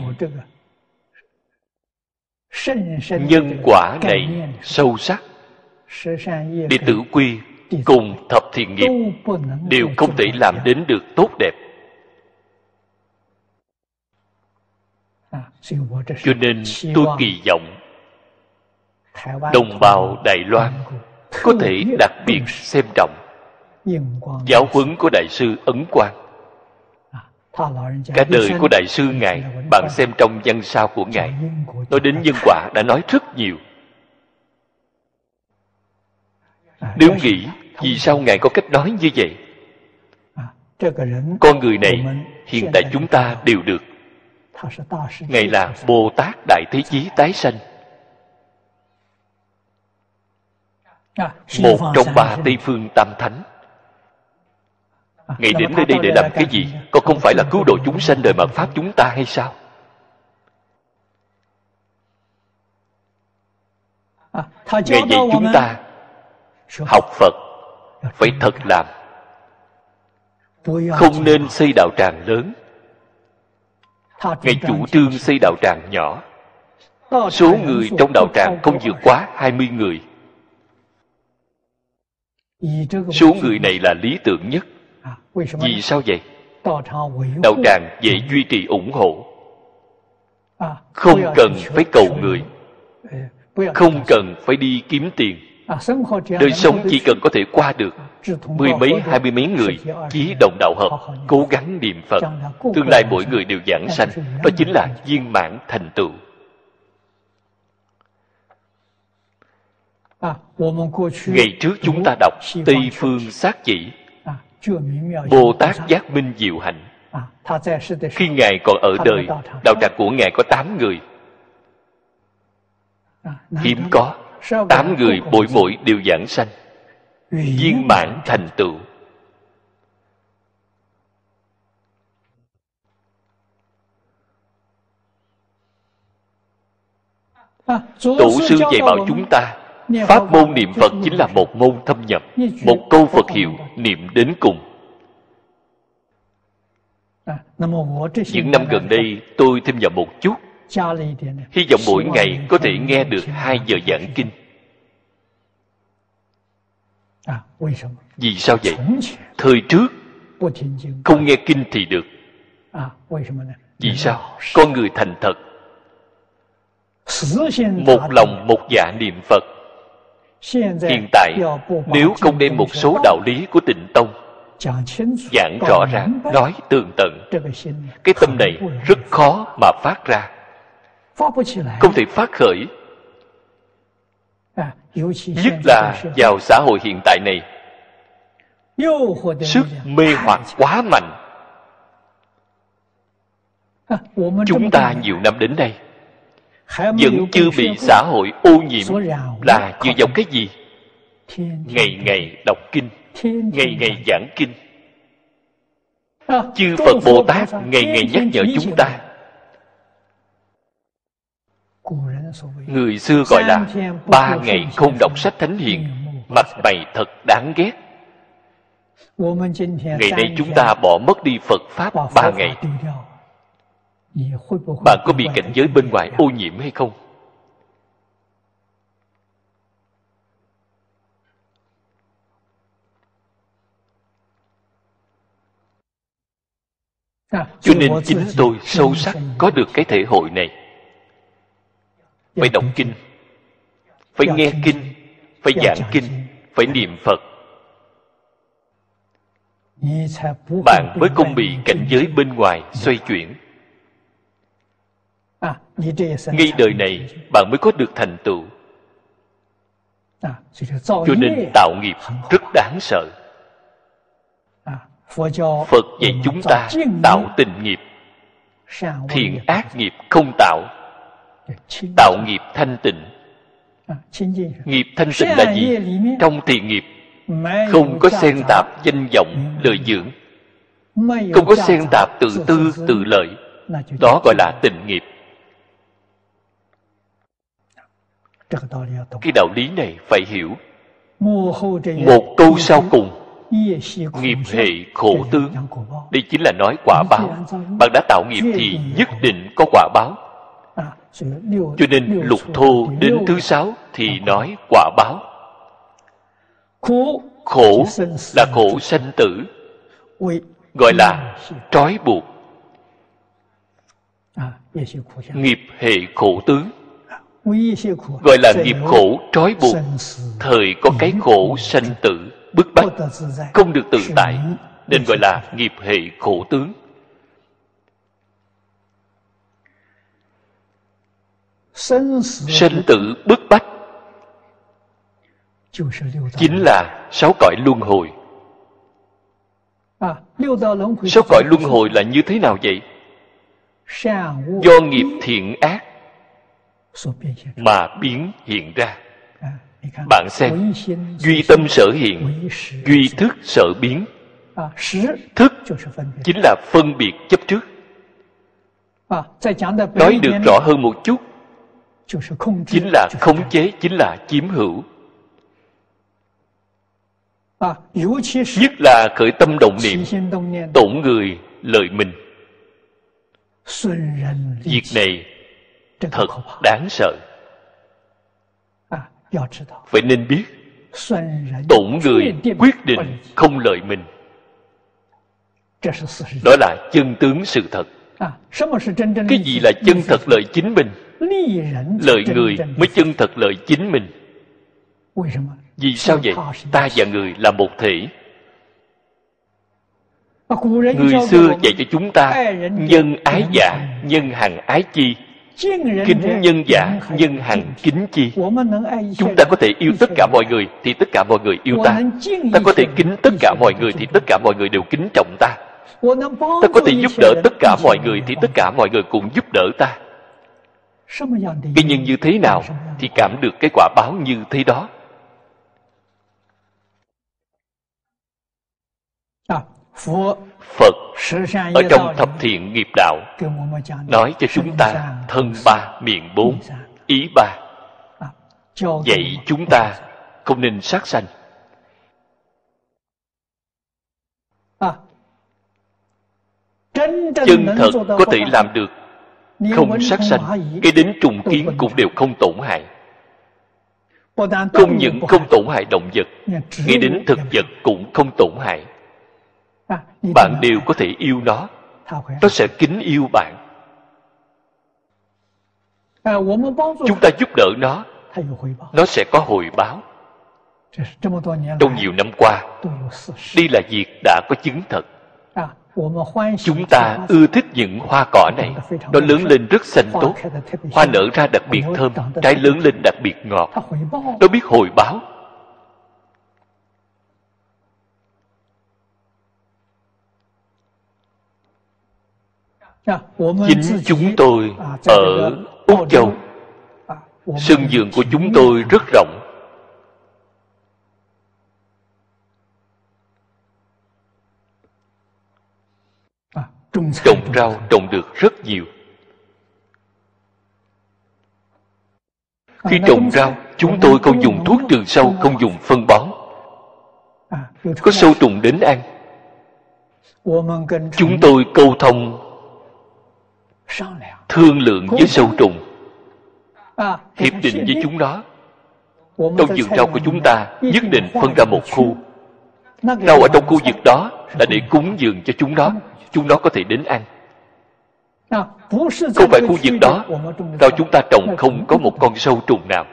nhân quả này sâu sắc. Đệ tử quy cùng thập thiện nghiệp đều không thể làm đến được tốt đẹp. Cho nên tôi kỳ vọng đồng bào đài loan có thể đặc biệt xem trọng giáo huấn của đại sư ấn quang. Cả đời của đại sư ngài bạn xem trong văn sao của ngài. Nói đến nhân quả đã nói rất nhiều. Nếu nghĩ vì sao ngài có cách nói như vậy? Con người này hiện tại chúng ta đều được. Ngài là bồ tát đại thế chí tái sanh một trong ba tây phương tam thánh. Ngài đến nơi đây để làm cái gì? Có không phải là cứu độ chúng sanh đời mạt pháp chúng ta hay sao? Ngài dạy chúng ta học phật phải thật làm. Không nên xây đạo tràng lớn. Ngài chủ trương xây đạo tràng nhỏ. Số người trong đạo tràng không vượt quá 20 người số người này là lý tưởng nhất. vì sao vậy? đạo tràng dễ duy trì ủng hộ. Không cần phải cầu người. không cần phải đi kiếm tiền. Đời sống chỉ cần có thể qua được. Mười mấy hai mươi mấy người chí đồng đạo hợp cố gắng niệm phật. Tương lai mỗi người đều giảng sanh. đó chính là viên mãn thành tựu ngày trước chúng ta đọc tây phương sát chỉ. bồ tát giác minh diệu hạnh khi ngài còn ở đời đạo tràng của ngài có tám người. hiếm có tám người mỗi mỗi đều giảng sanh. Viên mãn thành tựu. Tổ sư dạy bảo chúng ta pháp môn niệm phật chính là một môn thâm nhập một câu phật hiệu niệm đến cùng. Những năm gần đây tôi thêm vào một chút. Hy vọng mỗi ngày có thể nghe được hai giờ giảng kinh. Vì sao vậy? Thời trước không nghe kinh thì được. Vì sao? Con người thành thật. Một lòng một dạ niệm phật hiện tại nếu không đem một số đạo lý của tịnh tông giảng rõ ràng nói tường tận cái tâm này rất khó mà phát ra. Không thể phát khởi. Nhất là vào xã hội hiện tại này. Sức mê hoặc quá mạnh. Chúng ta nhiều năm đến đây vẫn chưa bị xã hội ô nhiễm là dựa vào cái gì? Ngày ngày đọc kinh ngày ngày giảng kinh. Chư phật bồ tát ngày ngày nhắc nhở chúng ta. Người xưa gọi là ba ngày không đọc sách thánh hiền mặt mày thật đáng ghét. Ngày nay chúng ta bỏ mất đi phật pháp ba ngày bạn có bị cảnh giới bên ngoài ô nhiễm hay không? Cho nên chính tôi sâu sắc có được cái thể hội này. Phải đọc kinh phải nghe kinh phải giảng kinh phải niệm phật. Bạn mới không bị cảnh giới bên ngoài xoay chuyển ngay đời này bạn mới có được thành tựu. Cho nên tạo nghiệp rất đáng sợ. Phật dạy chúng ta tạo tình nghiệp. Thiện ác nghiệp không tạo. Tạo nghiệp thanh tịnh. Nghiệp thanh tịnh là gì trong thiện nghiệp. Không có xen tạp danh vọng lời dưỡng. không có xen tạp tự tư tự lợi. Đó gọi là tình nghiệp cái đạo lý này phải hiểu. Một câu sau cùng. Nghiệp hệ khổ tướng. Đây chính là nói quả báo. bạn đã tạo nghiệp thì nhất định có quả báo. Cho nên lục thô đến thứ sáu thì nói quả báo. Khổ là khổ sanh tử. Gọi là trói buộc. Nghiệp hệ khổ tướng gọi là nghiệp khổ trói buộc. thời có cái khổ sanh tử bức bách. Không được tự tại nên gọi là nghiệp hệ khổ tướng. Sinh tử bức bách. Chính là sáu cõi luân hồi. Sáu cõi luân hồi là như thế nào vậy? Do nghiệp thiện ác mà biến hiện ra. bạn xem duy tâm sở hiện duy thức sở biến。thức chính là phân biệt chấp trước。nói được rõ hơn một chút chính là khống chế chính là chiếm hữu。nhất là khởi tâm động niệm tổn người lợi mình。việc này thật đáng sợ. Phải nên biết tổn người quyết định không lợi mình. đó là chân tướng sự thật. Cái gì là chân thật lợi chính mình? lợi người mới chân thật lợi chính mình. vì sao vậy? ta và người là một thể. Người xưa dạy cho chúng ta nhân ái giả nhân hằng ái chi kính nhân giả, nhân hằng, kính chi. Chúng ta có thể yêu tất cả mọi người thì tất cả mọi người yêu ta. Ta có thể kính tất cả mọi người thì tất cả mọi người đều kính trọng ta. Ta có thể giúp đỡ tất cả mọi người thì tất cả mọi người cũng giúp đỡ ta. Cái nhân như thế nào thì cảm được cái quả báo như thế đó phật ở trong thập thiện nghiệp đạo nói cho chúng ta thân ba miệng bốn ý ba. Dạy chúng ta không nên sát sanh. Chân thật có thể làm được không sát sanh cái đến trùng kiến cũng đều không tổn hại. Không những không tổn hại động vật ngay đến thực vật cũng không tổn hại bạn đều có thể yêu nó. Nó sẽ kính yêu bạn. Chúng ta giúp đỡ nó. Nó sẽ có hồi báo. Trong nhiều năm qua đây là việc đã có chứng thật. Chúng ta ưa thích những hoa cỏ này. Nó lớn lên rất xanh tốt. Hoa nở ra đặc biệt thơm, trái lớn lên đặc biệt ngọt. Nó biết hồi báo. Chính chúng tôi ở úc châu. Sân vườn của chúng tôi rất rộng. Trồng rau trồng được rất nhiều. Khi trồng rau chúng tôi không dùng thuốc trừ sâu không dùng phân bón. Có sâu trùng đến ăn. Chúng tôi câu thông thương lượng với sâu trùng. Hiệp định với chúng nó. Trong vườn rau của chúng ta nhất định phân ra một khu. rau ở trong khu vực đó là để cúng dường cho chúng nó. chúng nó có thể đến ăn. À, không phải khu vực đó. rau chúng ta trồng không có một con sâu trùng nào?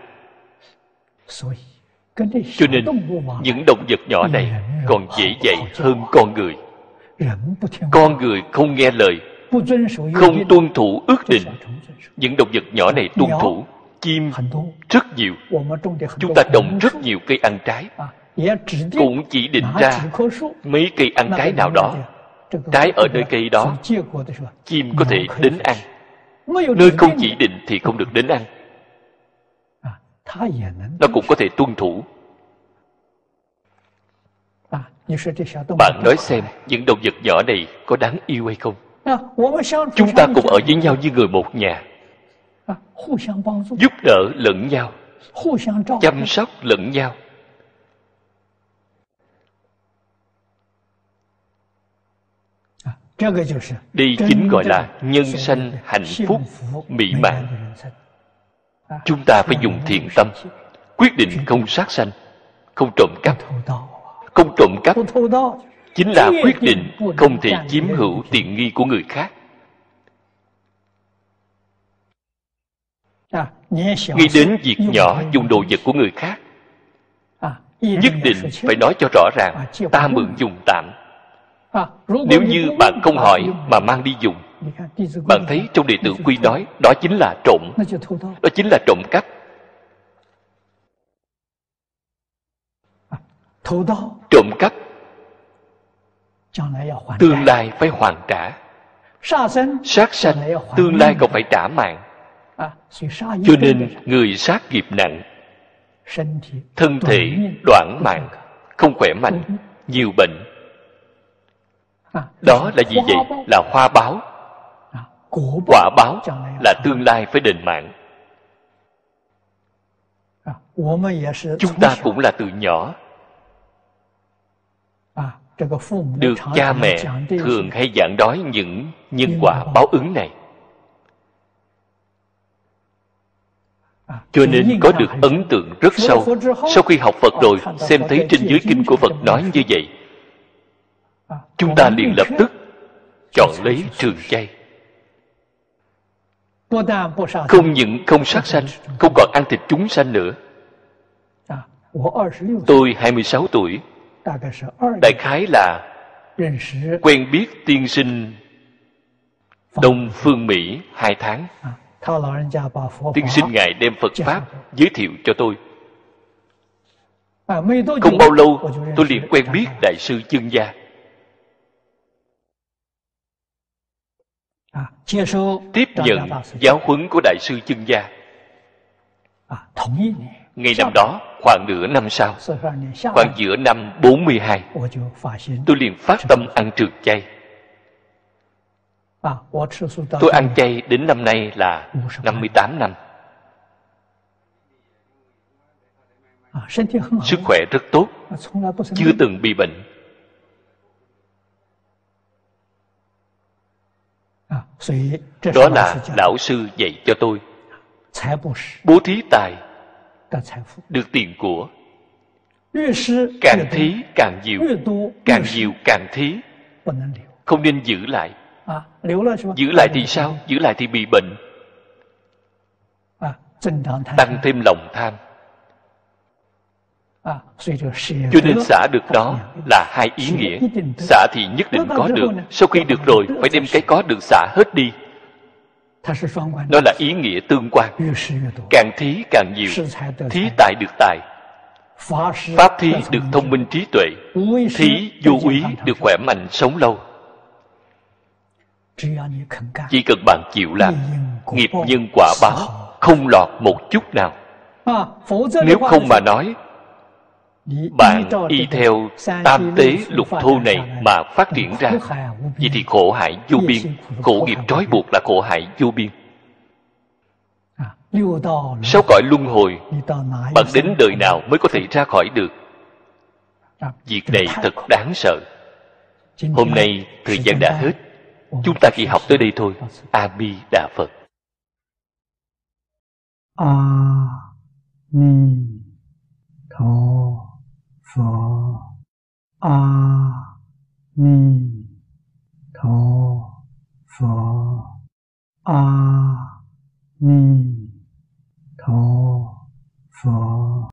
Cho nên những động vật nhỏ này còn dễ dạy hơn con người. Con người không nghe lời không tuân thủ ước định。những động vật nhỏ này tuân thủ chim rất nhiều。chúng ta trồng rất nhiều cây ăn trái。cũng chỉ định ra mấy cây ăn trái nào đó trái ở nơi cây đó。chim có thể đến ăn。nơi không chỉ định thì không được đến ăn。nó cũng có thể tuân thủ。bạn nói xem những động vật nhỏ này có đáng yêu hay không chúng ta cùng ở với nhau như người một nhà. giúp đỡ lẫn nhau. chăm sóc lẫn nhau. đây chính gọi là nhân sanh hạnh phúc mỹ mãn chúng ta phải dùng thiện tâm quyết định không sát sanh không trộm cắp. Không trộm cắp chính là quyết định không thể chiếm hữu tiện nghi của người khác. Nghĩ đến việc nhỏ dùng đồ vật của người khác nhất định phải nói cho rõ ràng ta mượn dùng tạm. Nếu như bạn không hỏi mà mang đi dùng bạn thấy trong đệ tử quy nói đó chính là trộm. Đó chính là trộm cắp. Trộm cắp tương lai phải hoàn trả. Sát sanh tương lai còn phải trả mạng. Cho nên người sát nghiệp nặng thân thể đoạn mạng không khỏe mạnh nhiều bệnh. Đó là gì vậy? là hoa báo quả báo là tương lai phải đền mạng. Chúng ta cũng là từ nhỏ được cha mẹ thường hay giảng nói những nhân quả báo ứng này. Cho nên có được ấn tượng rất sâu. sau khi học phật rồi xem thấy trên dưới kinh của phật nói như vậy. Chúng ta liền lập tức chọn lấy trường chay. Không những không sát sanh không còn ăn thịt chúng sanh nữa. Tôi 26 tuổi đại khái là quen biết tiên sinh đông phương mỹ hai tháng. Tiên sinh ngài đem phật pháp giới thiệu cho tôi. không bao lâu tôi liền quen biết đại sư chân gia. tiếp nhận giáo huấn của đại sư chân gia. Ngày năm đó khoảng nửa năm sau, khoảng giữa năm 42 tôi liền phát tâm ăn trường chay. Tôi ăn chay đến năm nay là 58 năm. Sức khỏe rất tốt, chưa từng bị bệnh. Đó là lão sư dạy cho tôi. Bố thí tài được tiền của. càng thí càng nhiều càng nhiều càng thí. không nên giữ lại. giữ lại thì sao giữ lại thì bị bệnh. tăng thêm lòng tham. cho nên xả được đó là hai ý nghĩa。xả thì nhất định có được。sau khi được rồi phải đem cái có được xả hết đi nó là ý nghĩa tương quan. càng thí càng nhiều. Thí tài được tài. Pháp thí được thông minh trí tuệ. Thí vô úy được khỏe mạnh sống lâu. Chỉ cần bạn chịu làm nghiệp nhân quả báo không lọt một chút nào. Nếu không mà nói bạn y theo tam tế lục thô này mà phát triển ra. vậy thì khổ hại vô biên khổ nghiệp trói buộc là khổ hại vô biên. Sáu cõi luân hồi bạn đến đời nào mới có thể ra khỏi được? Việc này thật đáng sợ. hôm nay thời gian đã hết. chúng ta chỉ học tới đây thôi. a di đà phật a ni tho 佛阿弥陀佛，阿弥陀佛。